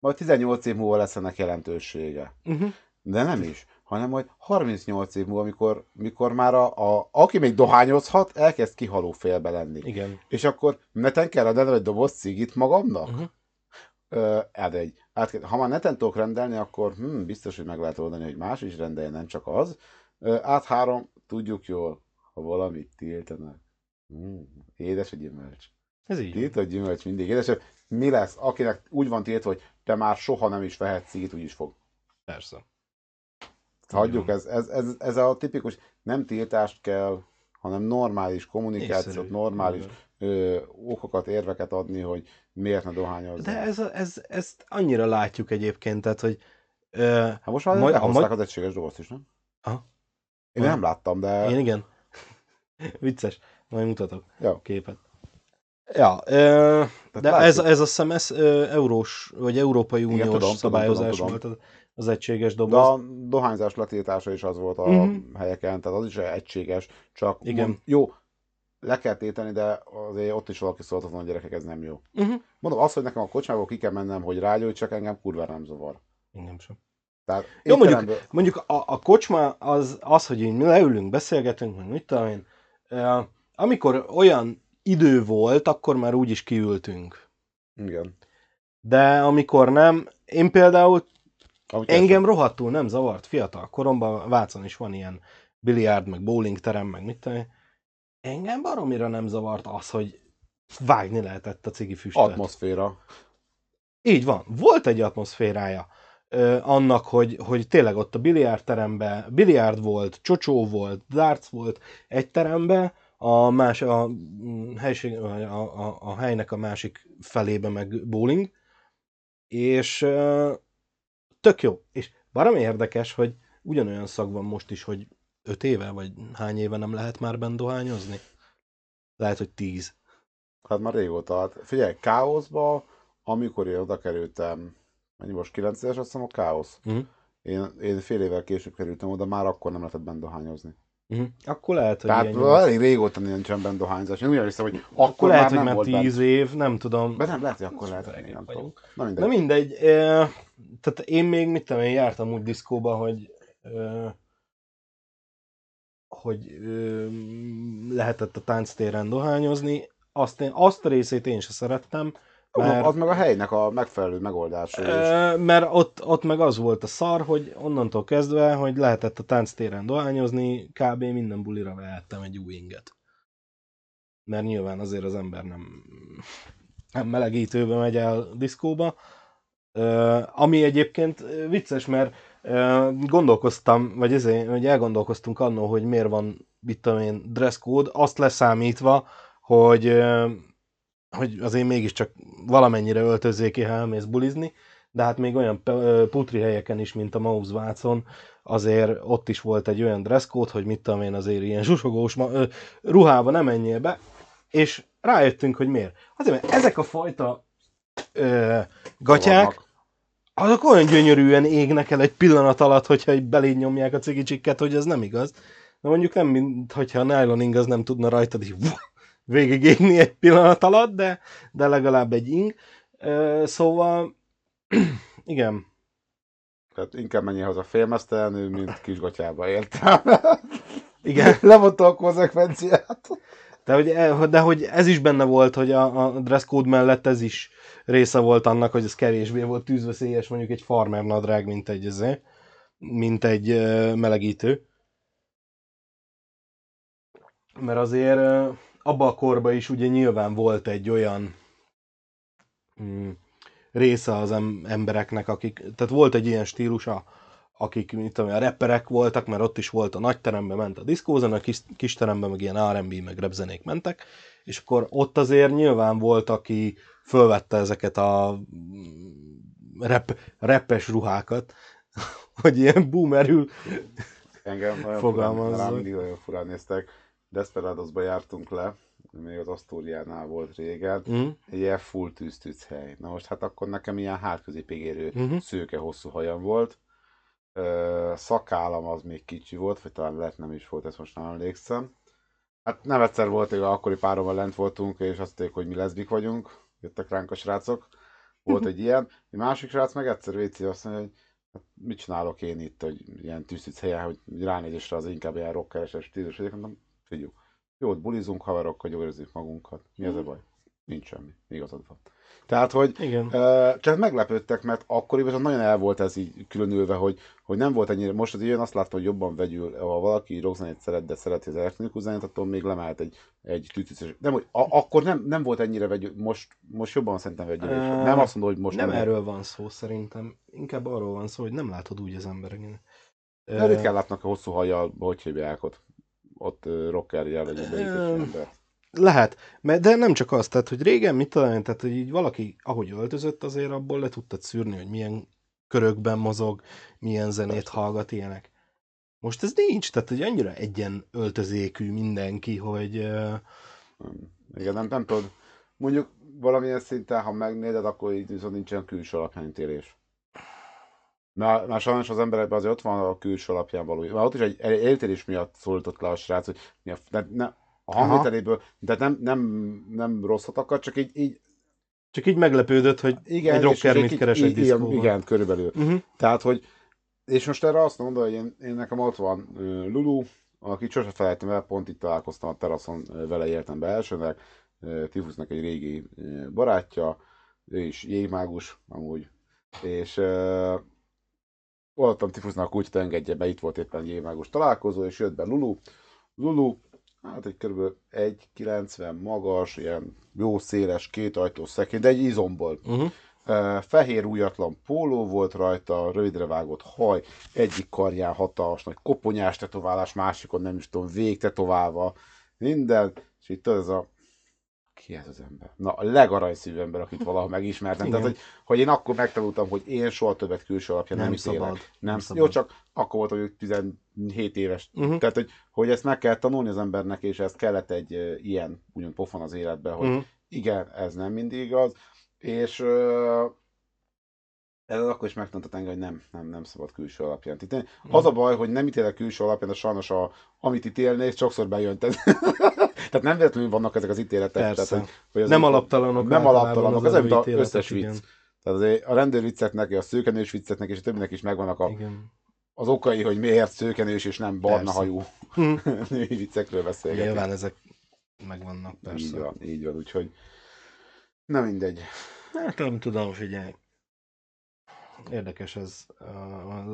Majd 18 év múlva lesz ennek jelentősége. Uh-huh. De nem is, hanem majd 38 év múlva, amikor, mikor már a, a, aki még dohányozhat, elkezd kihaló félbe lenni. Igen. És akkor neten kell rendelni egy doboz cigit magamnak? Uh-huh. Ö, hát egy, át, ha már neten tudok rendelni, akkor hm, biztos, hogy meg lehet oldani, hogy más is rendeljen, nem csak az. Ö, át három, tudjuk jól, ha valamit tiltanak. Mm, édes a gyümölcs. Ez így. Tiltott gyümölcs mindig édesebb. Mi lesz, akinek úgy van tiltva, hogy te már soha nem is vehetsz cigit, úgy is fog. Persze. Hagyjuk, ez, ez, ez, ez a tipikus, nem tiltást kell, hanem normális kommunikációt, Észszerű. normális Igen. ö, okokat, érveket adni, hogy miért ne dohányozzál. De ez, ez, ezt annyira látjuk egyébként, tehát, hogy ö, Hát most már Majd- a behozták magy- az egységes dobozt is, nem? Aha. Én Aha. nem láttam, de... én igen. Vicces. Majd mutatok Jó. képet. Ja, ö, de látjuk. ez, ez azt hiszem ez ö, eurós, vagy Európai Igen, Uniós tudom, tudom, szabályozás tudom, volt az, egységes De doboz. a dohányzás letiltása is az volt a Mhm. helyeken, tehát az is egységes, csak Igen. Mond, jó, le kell téteni, de azért ott is valaki szólt hogy gyerekek, ez nem jó. Uh-huh. Mondom, az, hogy nekem a kocsmából ki kell mennem, hogy rágyújtsak, engem kurva nem zavar. Engem sem. Tehát Jó, mondjuk- étteremből- Mondjuk a, a kocsma az, az, hogy így mi leülünk, beszélgetünk, meg mit tudom én, ö, amikor olyan idő volt, akkor már úgy is kiültünk. Igen. De amikor nem, én például Amit engem rohadtul nem zavart fiatal koromban, Vácon is van ilyen biliárd, meg bowling terem, meg mit tudom. Engem baromira nem zavart az, hogy vágni lehetett a cigi füstöt. Atmoszféra. Így van. Volt egy atmoszférája ö, annak, hogy, hogy tényleg ott a biliárdteremben, biliárd volt, csocsó volt, darts volt egy teremben, a, más, a, mm, helység, a, a, a helynek a másik felébe meg bowling, és ö, tök jó. És baromi érdekes, hogy ugyanolyan szag van most is, hogy öt éve, vagy hány éve nem lehet már benn dohányozni? Lehet, hogy tíz. Hát már régóta. Hát figyelj, káoszba, amikor én oda kerültem, mennyi most 9 éves, azt hiszem a káosz. Mhm. Én, én fél évvel később kerültem oda, már akkor nem lehetett bent dohányozni. Uh-huh. Akkor lehet, hogy Tehát ilyen elég régóta nincsen bent dohányzás. Én úgy hiszem, hogy akkor, Akkor lehet, már hogy nem már volt tíz bent. év, nem tudom. De nem, lehet, hogy akkor lehet, hogy nem tudom. Na mindegy. Na mindegy, eh, tehát én még, mit tudom, én jártam úgy diszkóba, hogy eh, hogy eh, lehetett a tánctéren dohányozni. Azt, én, azt a részét én se szerettem, Mert... Az meg a helynek a megfelelő megoldása. is. eh, mert ott, ott meg az volt a szar, hogy onnantól kezdve, hogy lehetett a tánctéren dohányozni, kb. minden bulira vehettem egy új inget. Mert nyilván azért az ember nem, nem melegítőbe megy el diszkóba. Ami egyébként vicces, mert gondolkoztam, vagy ezért, hogy elgondolkoztunk annó, hogy miért van, mit tudom én, dress code, azt leszámítva, hogy, hogy azért mégiscsak valamennyire öltözzék ki, ha elmész bulizni, de hát még olyan putri helyeken is, mint a Maus Vácon, azért ott is volt egy olyan dress code, hogy mit tudom én, azért ilyen zsusogós ma- ö, ruhába nem menjél be, és rájöttünk, hogy miért. Azért, mert ezek a fajta ö, gatyák, Vannak. azok olyan gyönyörűen égnek el egy pillanat alatt, hogyha így beléd nyomják a cigicsikket, hogy ez nem igaz. De mondjuk nem, mint hogyha a nylon az nem tudna rajtad így végig égni egy pillanat alatt, de, de legalább egy ing. Szóval, igen, Tehát inkább menjél haza félmeztelenül, mint kisgatyába értem. igen. Levonta a konzekvenciát. De hogy, e- de hogy ez is benne volt, hogy a, a dress code mellett ez is része volt annak, hogy ez kevésbé volt tűzveszélyes, mondjuk egy farmer nadrág, mint egy, ezé, mint egy melegítő. mert azért abba a korba is ugye nyilván volt egy olyan mm, része az em- embereknek, akik, tehát volt egy ilyen stílusa, akik, mit tudom, a rapperek voltak, mert ott is volt a nagy teremben ment a diszkózene, a kis, kis teremben meg ilyen R&B, meg repzenék mentek, és akkor ott azért nyilván volt, aki fölvette ezeket a mm, rap, rappes ruhákat, hogy ilyen boomerül. Engem nagyon Fogalmazzak. furán, mindig nagyon furán néztek. Desperadosba jártunk le, még az Asztóriánál volt régen, Mm. egy ilyen full tűztűz hely. Na most hát akkor nekem ilyen hátközépig érő Mhm. szőke hosszú hajam volt. Ö, szakállam az még kicsi volt, vagy talán lehet nem is volt, ezt most nem emlékszem. Hát nem egyszer volt, hogy akkori párommal lent voltunk, és azt mondták, hogy mi leszbik vagyunk, jöttek ránk a srácok. Volt egy ilyen. Egy másik srác meg egyszer véci azt mondja, hogy hát mit csinálok én itt, hogy ilyen tűztűz helyen, hogy ránézésre az inkább ilyen rockeres stílus. vagyok. Mondom, figyelj, jó, ott bulizunk haverokkal, érezzük magunkat. Mi az a baj? Nincs semmi. Igazad van. Tehát, hogy Igen. Ö, csak meglepődtek, mert akkoriban nagyon el volt ez így különülve, hogy, hogy nem volt ennyire, most az ilyen azt láttam, hogy jobban vegyül, ha valaki rockzenét szeret, de szereti az elektronikus zenét, attól még lemelt egy, egy tűtűzés. Nem, hogy a, akkor nem, nem volt ennyire vegyül, most, most jobban szerintem vegyül. Ö, nem azt mondom, hogy most nem erről van szó szerintem, inkább arról van szó, hogy nem látod úgy az embereket. De ritkán látnak a hosszú hajjal, hogy hívják ott, ott rocker jellegű ember. Lehet, de nem csak az, tehát hogy régen mit tudom én, tehát hogy így valaki, ahogy öltözött, azért abból le tudtad szűrni, hogy milyen körökben mozog, milyen zenét hallgat, ilyenek. Most ez nincs, tehát hogy annyira egyen öltözékű mindenki, hogy. Igen, nem, nem tudod. Mondjuk valamilyen szinten, ha megnézed, akkor így viszont nincsen külső alapjánítélés. Már, már sajnos az emberekben azért ott van a külső alapján való. Már ott is egy el- eltérés miatt szólított le a srác, hogy mi a, de ne, a hangvételéből, de nem, nem, nem rosszat akar, csak így, így csak így meglepődött, hogy igen, egy rocker mit keres egy diszkóban. igen, körülbelül. Uh-huh. Tehát, hogy és most erre azt mondom, hogy én, én nekem ott van ö, Lulu, aki sose felejtem el, pont itt találkoztam a teraszon, ö, vele éltem be elsőnek, ö, Tifusznak egy régi barátja, ő is jégmágus amúgy, és voltam Tifusznak úgy, hogy engedje be, itt volt éppen jégmágus találkozó, és jött be Lulu. Lulu, hát egy kb. 1,90 magas, ilyen jó széles, két ajtós szekély, de egy izomból. Uh-huh. Fehér újatlan póló volt rajta, rövidre vágott haj, egyik karján hatalmas nagy koponyás tetoválás, másikon nem is tudom, vég tetoválva, minden, és itt ez a ki ez az ember? Na, a legaranyszívű ember, akit valaha megismertem. Igen. Tehát, hogy, hogy én akkor megtanultam, hogy én soha többet külső alapján nem, Nem nem szabad. Nem, Nem Jó, szabad. csak akkor volt, hogy 17 éves. Uh-huh. Tehát, hogy, hogy ezt meg kell tanulni az embernek, és ezt kellett egy ö, ilyen, úgymond pofon az életben, hogy Uh-huh. igen, ez nem mindig igaz, és ö, ez akkor is megtanult engem, hogy nem, nem, nem szabad külső alapján ítélni. Az a baj, hogy nem ítélek külső alapján, de sajnos a, amit ítélnék, sokszor bejön. Tehát, nem véletlenül vannak ezek az ítéletek. Persze. Tehát, hogy, hogy az Nem alaptalanok Nem alaptalanok, az ez mint az összes vicc. igen. Tehát azért a rendőrvicceknek, a szőkenős vicceknek és a többinek is megvannak a, Igen. az okai, hogy miért szőkenős és nem barna Persze. hajú Hm. női viccekről beszélgetünk. Nyilván ezek megvannak, Így persze. van, így van, úgyhogy nem mindegy. Hát nem tudom, figyelj. Érdekes ez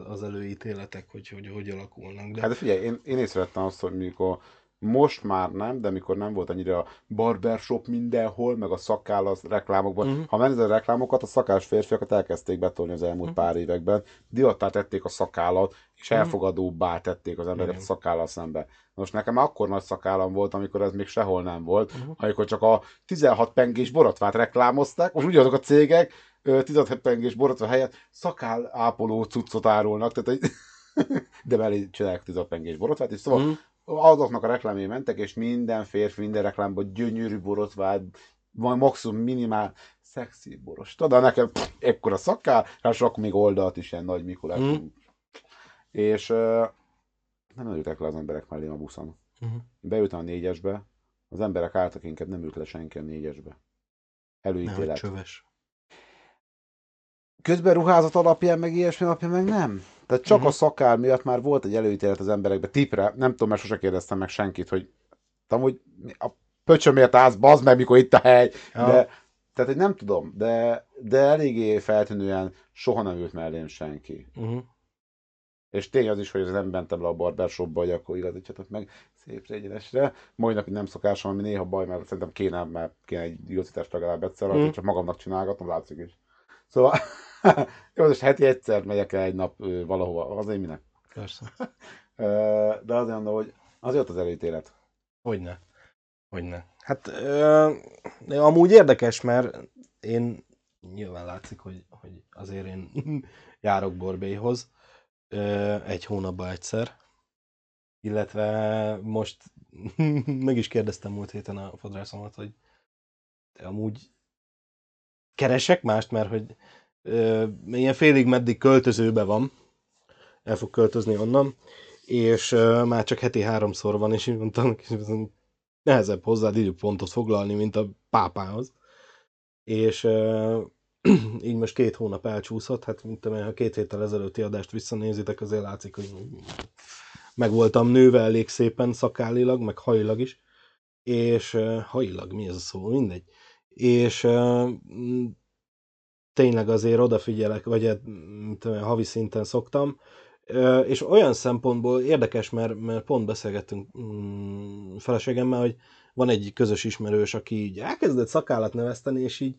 az előítéletek, hogy hogy, hogy alakulnak. De... Hát de figyelj, én, én észrevettem azt, hogy mikor most már nem, de mikor nem volt annyira a barbershop mindenhol, meg a szakáll az reklámokban. Uh-huh. Ha megnézed a reklámokat, a szakás férfiakat elkezdték betolni az elmúlt uh-huh. pár években. Divattá tették a szakállat, és Mhm. elfogadóbbá tették az embereket a szakállal szembe. Most nekem akkor nagy szakállam volt, amikor ez még sehol nem volt, Mhm. amikor csak a 16 pengés borotvát reklámozták, most ugyanazok a cégek ö, 16 pengés borotva helyett szakáll ápoló cuccot árulnak, tehát egy de mellé csinálják 16 pengés borotvát, és szóval Mhm. Azoknak a reklámjai mentek, és minden férfi, minden reklámban gyönyörű borotvát, vagy maximum minimál szexi boros. Tudod, nekem pff, ekkora szakkál, ráadásul akkor még oldalt is ilyen nagy Mikulás. Mhm. És uh, nem ültek le az emberek mellé a buszon. Mhm. Beültem a négyesbe, az emberek álltak, inkább nem ült le senki a négyesbe. Nehogy Előítélet. csöves. Közben ruházat alapján, meg ilyesmi alapján meg nem. Tehát csak Mhm. a szakál miatt már volt egy előítélet az emberekbe. Tipre, nem tudom, mert sose kérdeztem meg senkit, hogy amúgy a pöcsömért állsz, bazd meg, mikor itt a hely. Ja. De, tehát, hogy nem tudom, de, de eléggé feltűnően soha nem ült mellém senki. Uh-huh. És tény az is, hogy az nem mentem le a barbershopba, hogy akkor igazítsatok meg szép egyenesre. Mai napig nem szokásom, ami néha baj, mert szerintem kéne, mert kéne egy igazítást legalább egyszer, mm. csak magamnak csinálgatom, látszik is. Szóval, jó, most heti egyszer megyek el egy nap valahova, azért minek. Persze. De azért mondom, hogy azért ott az előítélet. Hogyne. Hogyne. Hát ö, amúgy érdekes, mert én nyilván látszik, hogy, hogy azért én járok Borbélyhoz ö, egy hónapban egyszer. Illetve most meg is kérdeztem múlt héten a fodrászomat, hogy te amúgy keresek mást, mert hogy ö, ilyen félig meddig költözőbe van, el fog költözni onnan, és ö, már csak heti háromszor van, és így mondtam, ez nehezebb hozzád időpontot foglalni, mint a pápához. És ö, így most két hónap elcsúszott, hát mint én, ha két héttel ezelőtti adást visszanézitek, azért látszik, hogy meg voltam nőve elég szépen szakállilag, meg hajilag is, és hajilag, mi ez a szó, mindegy. És tényleg azért odafigyelek, vagy hát, tudom, havi szinten szoktam, és olyan szempontból érdekes, mert, mert pont beszélgettünk mm, feleségemmel, hogy van egy közös ismerős, aki így elkezdett szakállat növeszteni, és így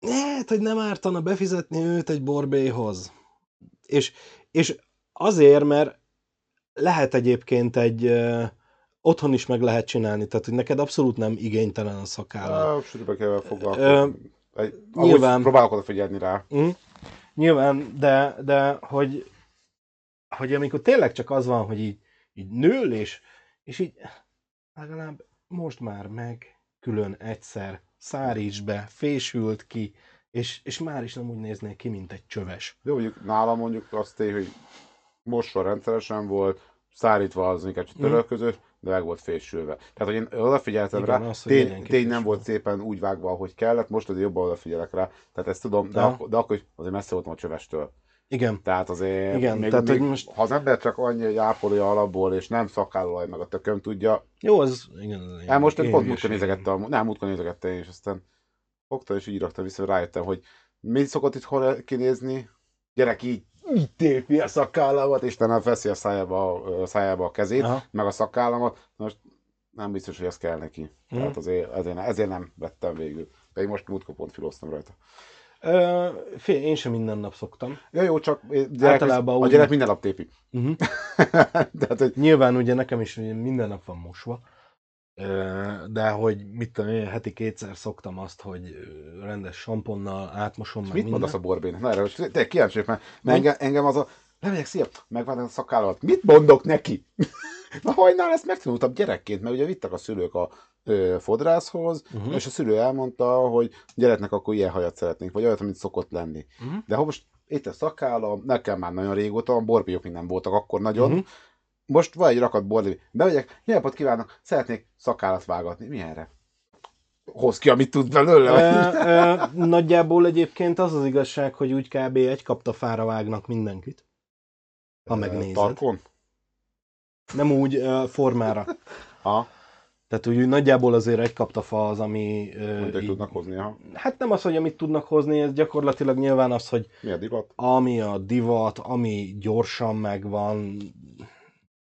lehet, hogy nem ártana befizetni őt egy borbélyhoz. És, és azért, mert lehet egyébként egy otthon is meg lehet csinálni, tehát hogy neked abszolút nem igénytelen a szakállat. Ah, Sűrűbe kell foglalkozni. Nyilván. Próbálok odafigyelni rá. Mm. Nyilván, de, de hogy, hogy amikor tényleg csak az van, hogy így, így nől, és, és így legalább most már meg külön egyszer száríts be, fésült ki, és, és már is nem úgy néznék ki, mint egy csöves. Jó, mondjuk nálam mondjuk azt tény, hogy mosva rendszeresen volt, szárítva az inkább csak török között, de meg volt fésülve. Tehát, hogy én odafigyeltem Igen, rá, az, tény, tény nem volt szépen úgy vágva, ahogy kellett, most azért jobban odafigyelek rá. Tehát ezt tudom, de, Aha. akkor, de akkor azért messze voltam a csövestől. Igen, Tehát azért, Igen, még, tehát, még, hogy most- ha az ember csak annyi, hogy ápolja alapból, és nem szakállaj meg a tököm tudja, jó, az igen. én- Hát most én pont múltkor nézegette, a, nem, múltkor nézegette és aztán fogtam, és így raktam vissza, rájöttem, hogy mi szokott itt hol kinézni? Gyerek így tépi a szakállamat, és nem veszi a szájába, a szájába a kezét, Aha. meg a szakállamat. Most nem biztos, hogy ez kell neki. Mhm. Tehát azért, ezért, ezért nem vettem végül. Pedig most múltkor pont filoztam rajta. Ö, fél, én sem minden nap szoktam. Ja, jó, csak gyerek, Általában a gyerek minden nap tépi. Uh-huh. Tehát, hogy Nyilván ugye nekem is minden nap van mosva, de hogy mit tudom én, heti kétszer szoktam azt, hogy rendes samponnal átmosom meg mit minden. mondasz a borbén? Na erre most te kíváncsi mert, mert engem, engem az a... Lemegyek, szia, megvan a szakállamat. Mit mondok neki? Na hajnál ezt megtanultam gyerekként, mert ugye vittek a szülők a ö, fodrászhoz, uh-huh. és a szülő elmondta, hogy gyereknek akkor ilyen hajat szeretnénk, vagy olyat, amit szokott lenni. Mhm. De ha most itt a szakállam, nekem már nagyon régóta, a borbélyok még nem voltak akkor nagyon, uh-huh. Most van egy rakat borbély, bemegyek, jó napot kívánok, szeretnék szakállat vágatni. Milyenre? Hoz ki, amit tud belőle. Ö, ö, nagyjából egyébként az az igazság, hogy úgy kb. egy kaptafára vágnak mindenkit. Ha megnézed. Tarkon? Nem úgy ö, formára. Ha, Tehát úgy, nagyjából azért egy kaptafa az, ami... Mondják így- tudnak hozni, ha. Hát nem az, hogy amit tudnak hozni, ez gyakorlatilag nyilván az, hogy Mi a divat? ami a divat, ami gyorsan megvan,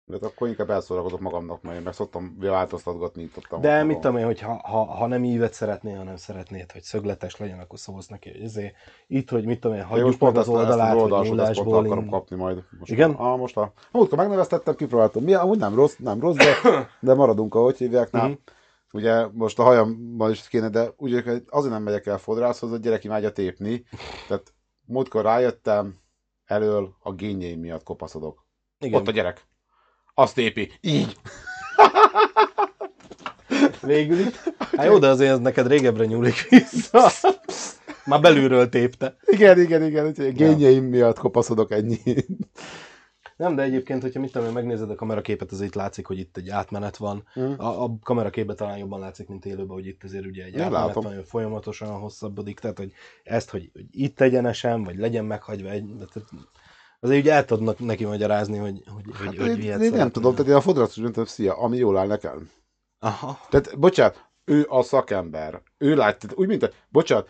De hát akkor inkább elszórakozok magamnak, mert én meg szoktam változtatgatni itt ott. de mit tudom én, hogy ha, ha, ha nem ívet szeretnél, hanem szeretnéd, hogy szögletes legyen, akkor szólsz neki, hogy ezért itt, hogy mit tudom én, hagyjuk meg az oldalát, hogy ezt pont nullásból akarom in- kapni majd. Most Igen? A, most a... Múltkor megneveztettem, kipróbáltam. Mi, amúgy nem rossz, nem rossz, de, de maradunk, ahogy hívják. Mhm. Mm. Ugye most a hajamban is kéne, de ugye azért nem megyek el fodrászhoz, hogy gyerek imádja tépni. Tehát múltkor rájöttem, elől a génjeim miatt kopaszodok. Igen, Ott a gyerek. Azt tépi. Így. végül is. Hát jó, de azért ez neked régebbre nyúlik vissza. Már belülről tépte. Igen, igen, igen. Úgyhogy a génjeim miatt kopaszodok ennyi. Nem, de egyébként, hogyha mit tudom én, megnézed a kameraképet, az itt látszik, hogy itt egy átmenet van. Mm. A, a kameraképben talán jobban látszik, mint élőben, hogy itt azért ugye egy Én átmenet látom. van, hogy folyamatosan hosszabbodik, tehát hogy ezt, hogy, hogy itt egyenesen, vagy legyen meghagyva egy, tehát azért ugye el tudnak neki magyarázni, hogy, hogy, hogy, Hát, hogy én, ilyet én nem szeretne. tudom, tehát én a fodrászos döntöm, szia, ami jól áll nekem. Aha. Tehát, bocsánat, ő a szakember. Ő lát, tehát úgy, mint a, bocsánat,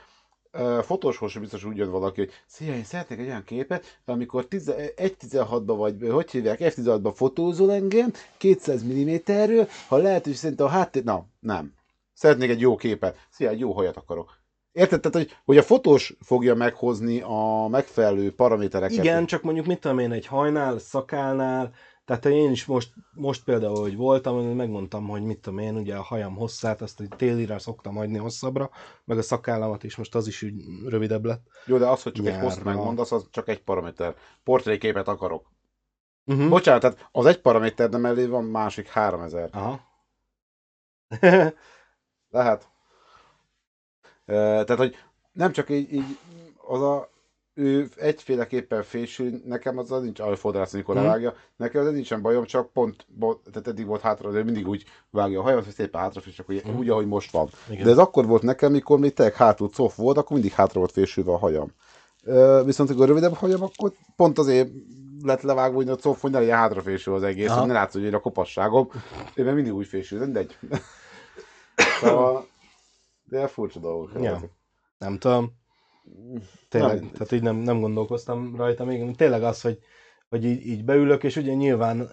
fotóshoz sem biztos úgy jön valaki, hogy szia, én szeretnék egy olyan képet, amikor 1.16-ban vagy, hogy hívják, F16-ban fotózol engem, 200 mm-ről, ha lehet, hogy szerintem a háttér... Na, nem. Szeretnék egy jó képet. Szia, egy jó hajat akarok. Érted? Tehát, hogy, hogy a fotós fogja meghozni a megfelelő paramétereket. Igen, csak mondjuk mit tudom én, egy hajnál, szakálnál, tehát én is most, most például, hogy voltam, megmondtam, hogy mit tudom én, ugye a hajam hosszát, azt hogy télire szoktam hagyni hosszabbra, meg a szakállamat is, most az is úgy rövidebb lett. Jó, de az, hogy csak egy Nyárra. hosszat megmondasz, az csak egy paraméter. Portréképet akarok. Uh-huh. Bocsánat, tehát az egy paraméter, de mellé van másik 3000. Aha. Lehet. Tehát, hogy nem csak így, így az a ő egyféleképpen fésül, nekem az az nincs, ahogy fodrász, amikor Mhm. levágja, nekem az nincsen bajom, csak pont, bo- tehát eddig volt hátra, de mindig úgy vágja a hajamat, hogy szépen hátrafés, csak úgy, Mhm. úgy, ahogy most van. Igen. De ez akkor volt nekem, mikor még tényleg hátul cof volt, akkor mindig hátra volt fésülve a hajam. Ö, viszont amikor rövidebb hajam, akkor pont azért lett levágva, hogy a cof, hogy ne legyen hátrafésül az egész, Aha. hogy ne látszódjon hogy a kopasságom. Én mindig úgy fésül, mindegy. szóval, de furcsa dolgok. Ja. Nem tudom. Tényleg, Nem. tehát így nem, nem gondolkoztam rajta még. Tényleg az, hogy, hogy így, így beülök, és ugye nyilván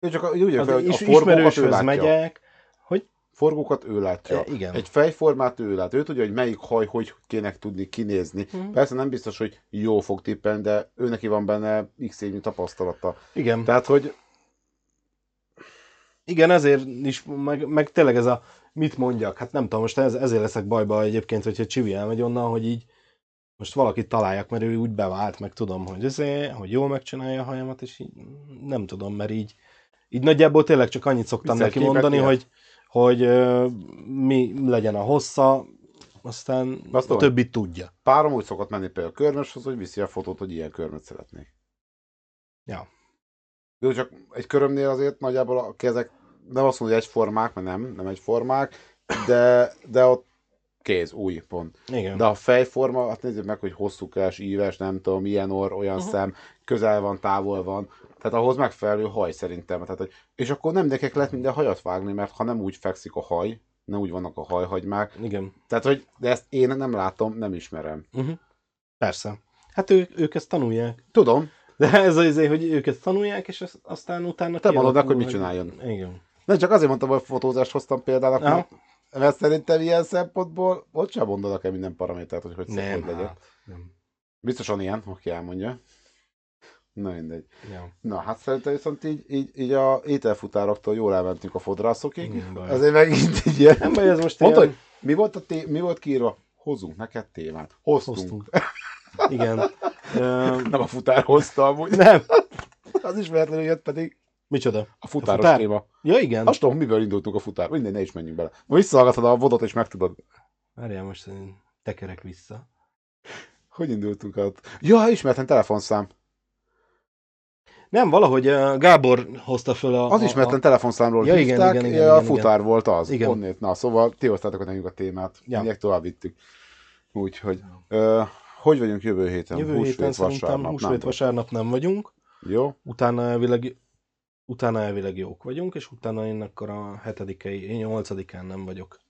Ő csak úgy az fel, hogy a is, forgókat ő ismerőshöz megyek, hogy Forgókat ő látja. E, igen. Egy fejformát ő lát. Ő tudja, hogy melyik haj, hogy kéne tudni kinézni. Mhm. Persze nem biztos, hogy jó fog tippelni, de ő neki van benne x évnyi tapasztalata. igen, Tehát, hogy igen, ezért is, meg, meg tényleg ez a mit mondjak, hát nem tudom, most ez, ezért leszek bajba egyébként, hogyha Csivi elmegy onnan, hogy így most valakit találjak, mert ő úgy bevált, meg tudom, hogy ezért, hogy jól megcsinálja a hajamat, és így nem tudom, mert így, így nagyjából tényleg csak annyit szoktam egy neki mondani, ilyen? hogy, hogy ö, mi legyen a hossza, aztán Azt a többit tudja. párom úgy szokott menni például a körmöshoz, hogy viszi a fotót, hogy ilyen körmöt szeretnék. Ja. Jó, csak egy körömnél azért nagyjából a kezek nem azt mondom, hogy egyformák, mert nem, nem egyformák, de, de ott kéz, új, pont. Igen. De a fejforma, hát nézzük meg, hogy hosszúkás, íves, nem tudom, milyen orr, olyan uh-huh. szem, közel van, távol van. Tehát ahhoz megfelelő haj szerintem. Tehát, hogy- és akkor nem nekek lehet minden hajat vágni, mert ha nem úgy fekszik a haj, nem úgy vannak a hajhagymák. Igen. Tehát, hogy de ezt én nem látom, nem ismerem. Uh-huh. Persze. Hát ő, ők ezt tanulják. Tudom, De ez az izé, hogy ők ezt tanulják, és az, aztán utána Te mondod meg, hogy mit csináljon. Igen. Nem csak azért mondtam, hogy fotózást hoztam példának, Aha. mert, szerintem ilyen szempontból ott sem mondanak el minden paramétert, hogy hogy, Nem, hogy legyen. hát, nem. Biztosan ilyen, aki elmondja. Na mindegy. Ja. Na, hát szerintem viszont így, így, így a ételfutároktól jól elmentünk a fodrászokig. Ezért megint egy ilyen... Nem baj, ez most Mondta, ilyen... hogy mi volt, a té- mi volt kiírva? Hozzunk neked témát. Hoztunk. Hoztunk. Igen. Nem a futár hozta amúgy. nem. Az ismeretlenül jött pedig Micsoda? a futáros A futár? téma. Ja, igen. Azt tudom, miből indultunk a futár. Mindegy, ne is menjünk bele. Visszahallgatod a vodot, és megtudod, Várjál, most én tekerek vissza. hogy indultunk ott. Ja, ismeretlen telefonszám. Nem, valahogy uh, Gábor hozta föl a... Az a, ismeretlen telefonszámról Ja, igen, hívták, igen, igen, a igen, futár volt az. Igen. Onnét. Na, szóval ti hoztátok nekünk a témát. Ja. Ja. tovább vittük. Úgyhogy, ö, hogy vagyunk jövő héten? Jövő héten Húsvét, szerintem vasárnap, húsvét nem? vasárnap nem vagyunk. Jó? Utána elvileg, utána elvileg jók vagyunk, és utána én akkor a hetedikei, én nyolcadikán nem vagyok.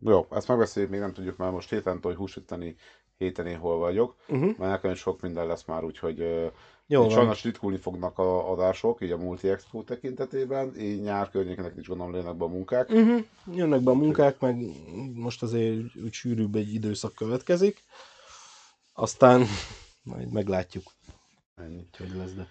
Jó, ezt megbeszéljük, még nem tudjuk már most héten, hogy húsvéteni héten én hol vagyok, Uh-huh. mert nekem is sok minden lesz már, úgyhogy Jó sajnos ritkulni fognak a adások, így a Multi Expo tekintetében, így nyár környéken is gondolom lőnek be a munkák. Uh-huh. Jönnek be a munkák, meg most azért úgy sűrűbb egy időszak következik. Aztán majd meglátjuk, Ennyi. hogy lesz, de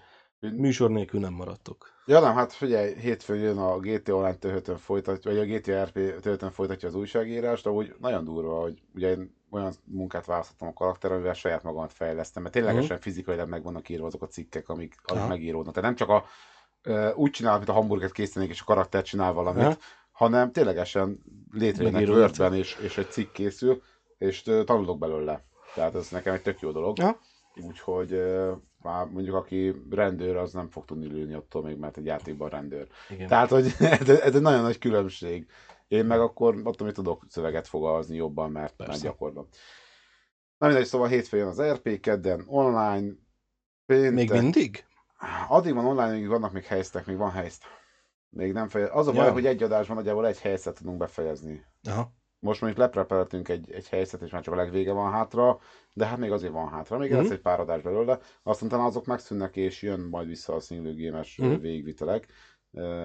műsor nélkül nem maradtok. Ja nem, hát figyelj, hétfőn jön a GT Online töltőn folytatja, vagy a GTA RP töltőn folytatja az újságírást, ahogy nagyon durva, hogy ugye én olyan munkát választottam a karakter, amivel saját magamat fejlesztem, mert ténylegesen fizikailag meg vannak írva azok a cikkek, amik, amik Aha. megíródnak. Tehát nem csak a, úgy csinál, mint a hamburgert készítenék, és a karakter csinál valamit, Aha. hanem ténylegesen létrejönnek. Wordben, és, és egy cikk készül, és tanulok belőle. Tehát ez nekem egy tök jó dolog. Aha. Úgyhogy már mondjuk aki rendőr, az nem fog tudni lőni attól még, mert egy játékban rendőr. Igen. Tehát, hogy ez, ez egy nagyon nagy különbség. Én meg akkor attól még tudok szöveget fogalmazni jobban, mert már Persze. gyakorban. Na mindegy, szóval hétfőn az RP, kedden online, péntek. Még mindig? Addig van online, még vannak még helyzetek, még van helyzet. Még nem fejez. Az a baj, Ja. hogy egy adásban nagyjából egy helyzetet tudunk befejezni. Aha. Most mondjuk leprepeltünk egy, egy helyzetet, és már csak a legvége van hátra, de hát még azért van hátra. Még Mhm. lesz egy pár adás belőle, aztán talán azok megszűnnek, és jön majd vissza a single games Mhm. uh végvitelek.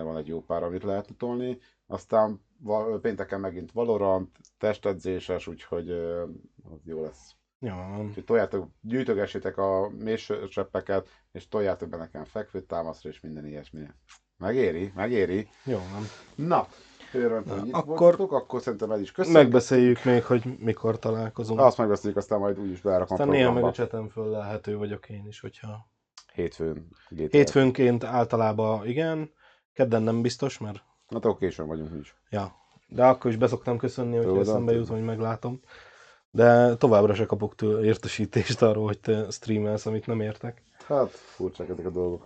Van egy jó pár, amit lehet tolni. Aztán pénteken megint Valorant, testedzéses, úgyhogy az jó lesz. Van. Úgyhogy toljátok, gyűjtögessétek a mélyseppeket, és toljátok be nekem fekvőt támaszra, és minden ilyesmi. Megéri, megéri. jó van. Na, örülök, hogy itt akkor- voltatok, akkor szerintem el is köszönjük. Megbeszéljük még, hogy mikor találkozunk. Azt megbeszéljük, aztán majd úgyis berakom Aztán néha meg a chaten föllelhető vagyok én is, hogyha... Hétfőn. GTA. Hétfőnként általában igen, kedden nem biztos, mert Hát akkor későn vagyunk is. ja, de akkor is beszoktam köszönni, hogyha de eszembe hát- jut, hogy meglátom. De továbbra se kapok tőle értesítést arról, hogy te streamelsz, amit nem értek. Hát, furcsák ezek a dolgok.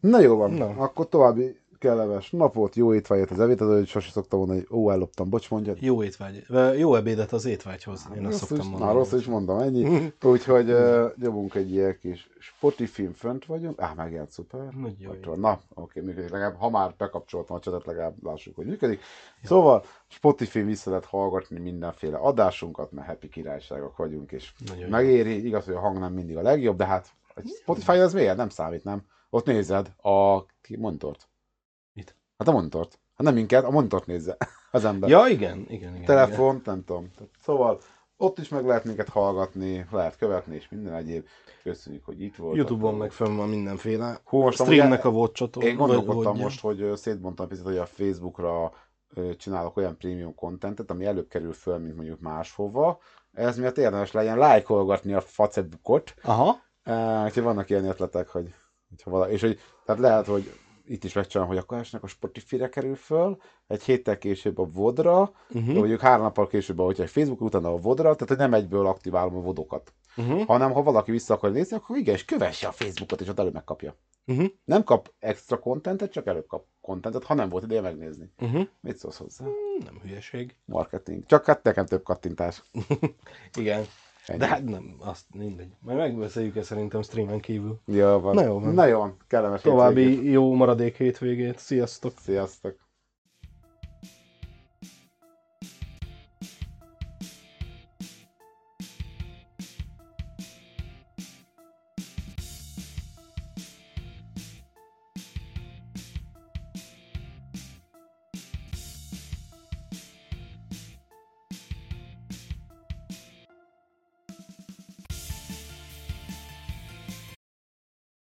Na jó van, Na. akkor további kellemes napot, jó étvágyat az evétedő, hogy sose szoktam mondani, hogy ó, elloptam, bocs, mondjad. Jó étvágy, jó ebédet az étvágyhoz, én azt szoktam is, mondani. Na, rossz is mondom, ennyi. Úgyhogy uh, nyomunk egy ilyen kis Spotify fönt vagyunk. Á, megjelent, szuper. Nagyon jó. Na, oké, működik. Legalább, ha már bekapcsoltam a csatot, legalább lássuk, hogy működik. Szóval Spotify vissza lehet hallgatni mindenféle adásunkat, mert happy királyságok vagyunk, és Nagyon jó. megéri. Igaz, hogy a hang nem mindig a legjobb, de hát Spotify az miért? Nem számít, nem? Ott nézed a monitort. Hát a monitort. Hát nem minket, a monitort nézze az ember. Ja, igen, igen, igen. igen. Telefon, nem tudom. Szóval ott is meg lehet minket hallgatni, lehet követni, és minden egyéb. Köszönjük, hogy itt voltatok. Youtube-on meg fönn van mindenféle. Hú, most Streamnek a watchatot. Én gondolkodtam most, hogy szétbontam picit, hogy a Facebookra csinálok olyan premium contentet, ami előbb kerül föl, mint mondjuk máshova. Ez miatt érdemes legyen lájkolgatni a Facebookot. Aha. Uh, úgyhogy vannak ilyen ötletek, hogy, hogyha vala, és hogy tehát lehet, hogy itt is megcsinálom, hogy akkor esnek a Spotify-re kerül föl, egy héttel később a Vodra, Uh-huh. uh-huh. mondjuk három nappal később, hogyha egy Facebook utána a Vodra, tehát hogy nem egyből aktiválom a vodokat. Uh-huh. Hanem ha valaki vissza akar nézni, akkor igen, és kövesse a Facebookot, és ott előbb megkapja. Uh-huh. Nem kap extra kontentet, csak előbb kap kontentet, ha nem volt ideje megnézni. Uh-huh. Mit szólsz hozzá? Nem hülyeség. Marketing. Csak hát nekem több kattintás. Igen. Ennyi. De hát nem, azt mindegy. Majd megbeszéljük ezt szerintem streamen kívül. Jó van. Na jó van. Na jó van. Kellemes hétvégét. További jó maradék hétvégét. Sziasztok! Sziasztok.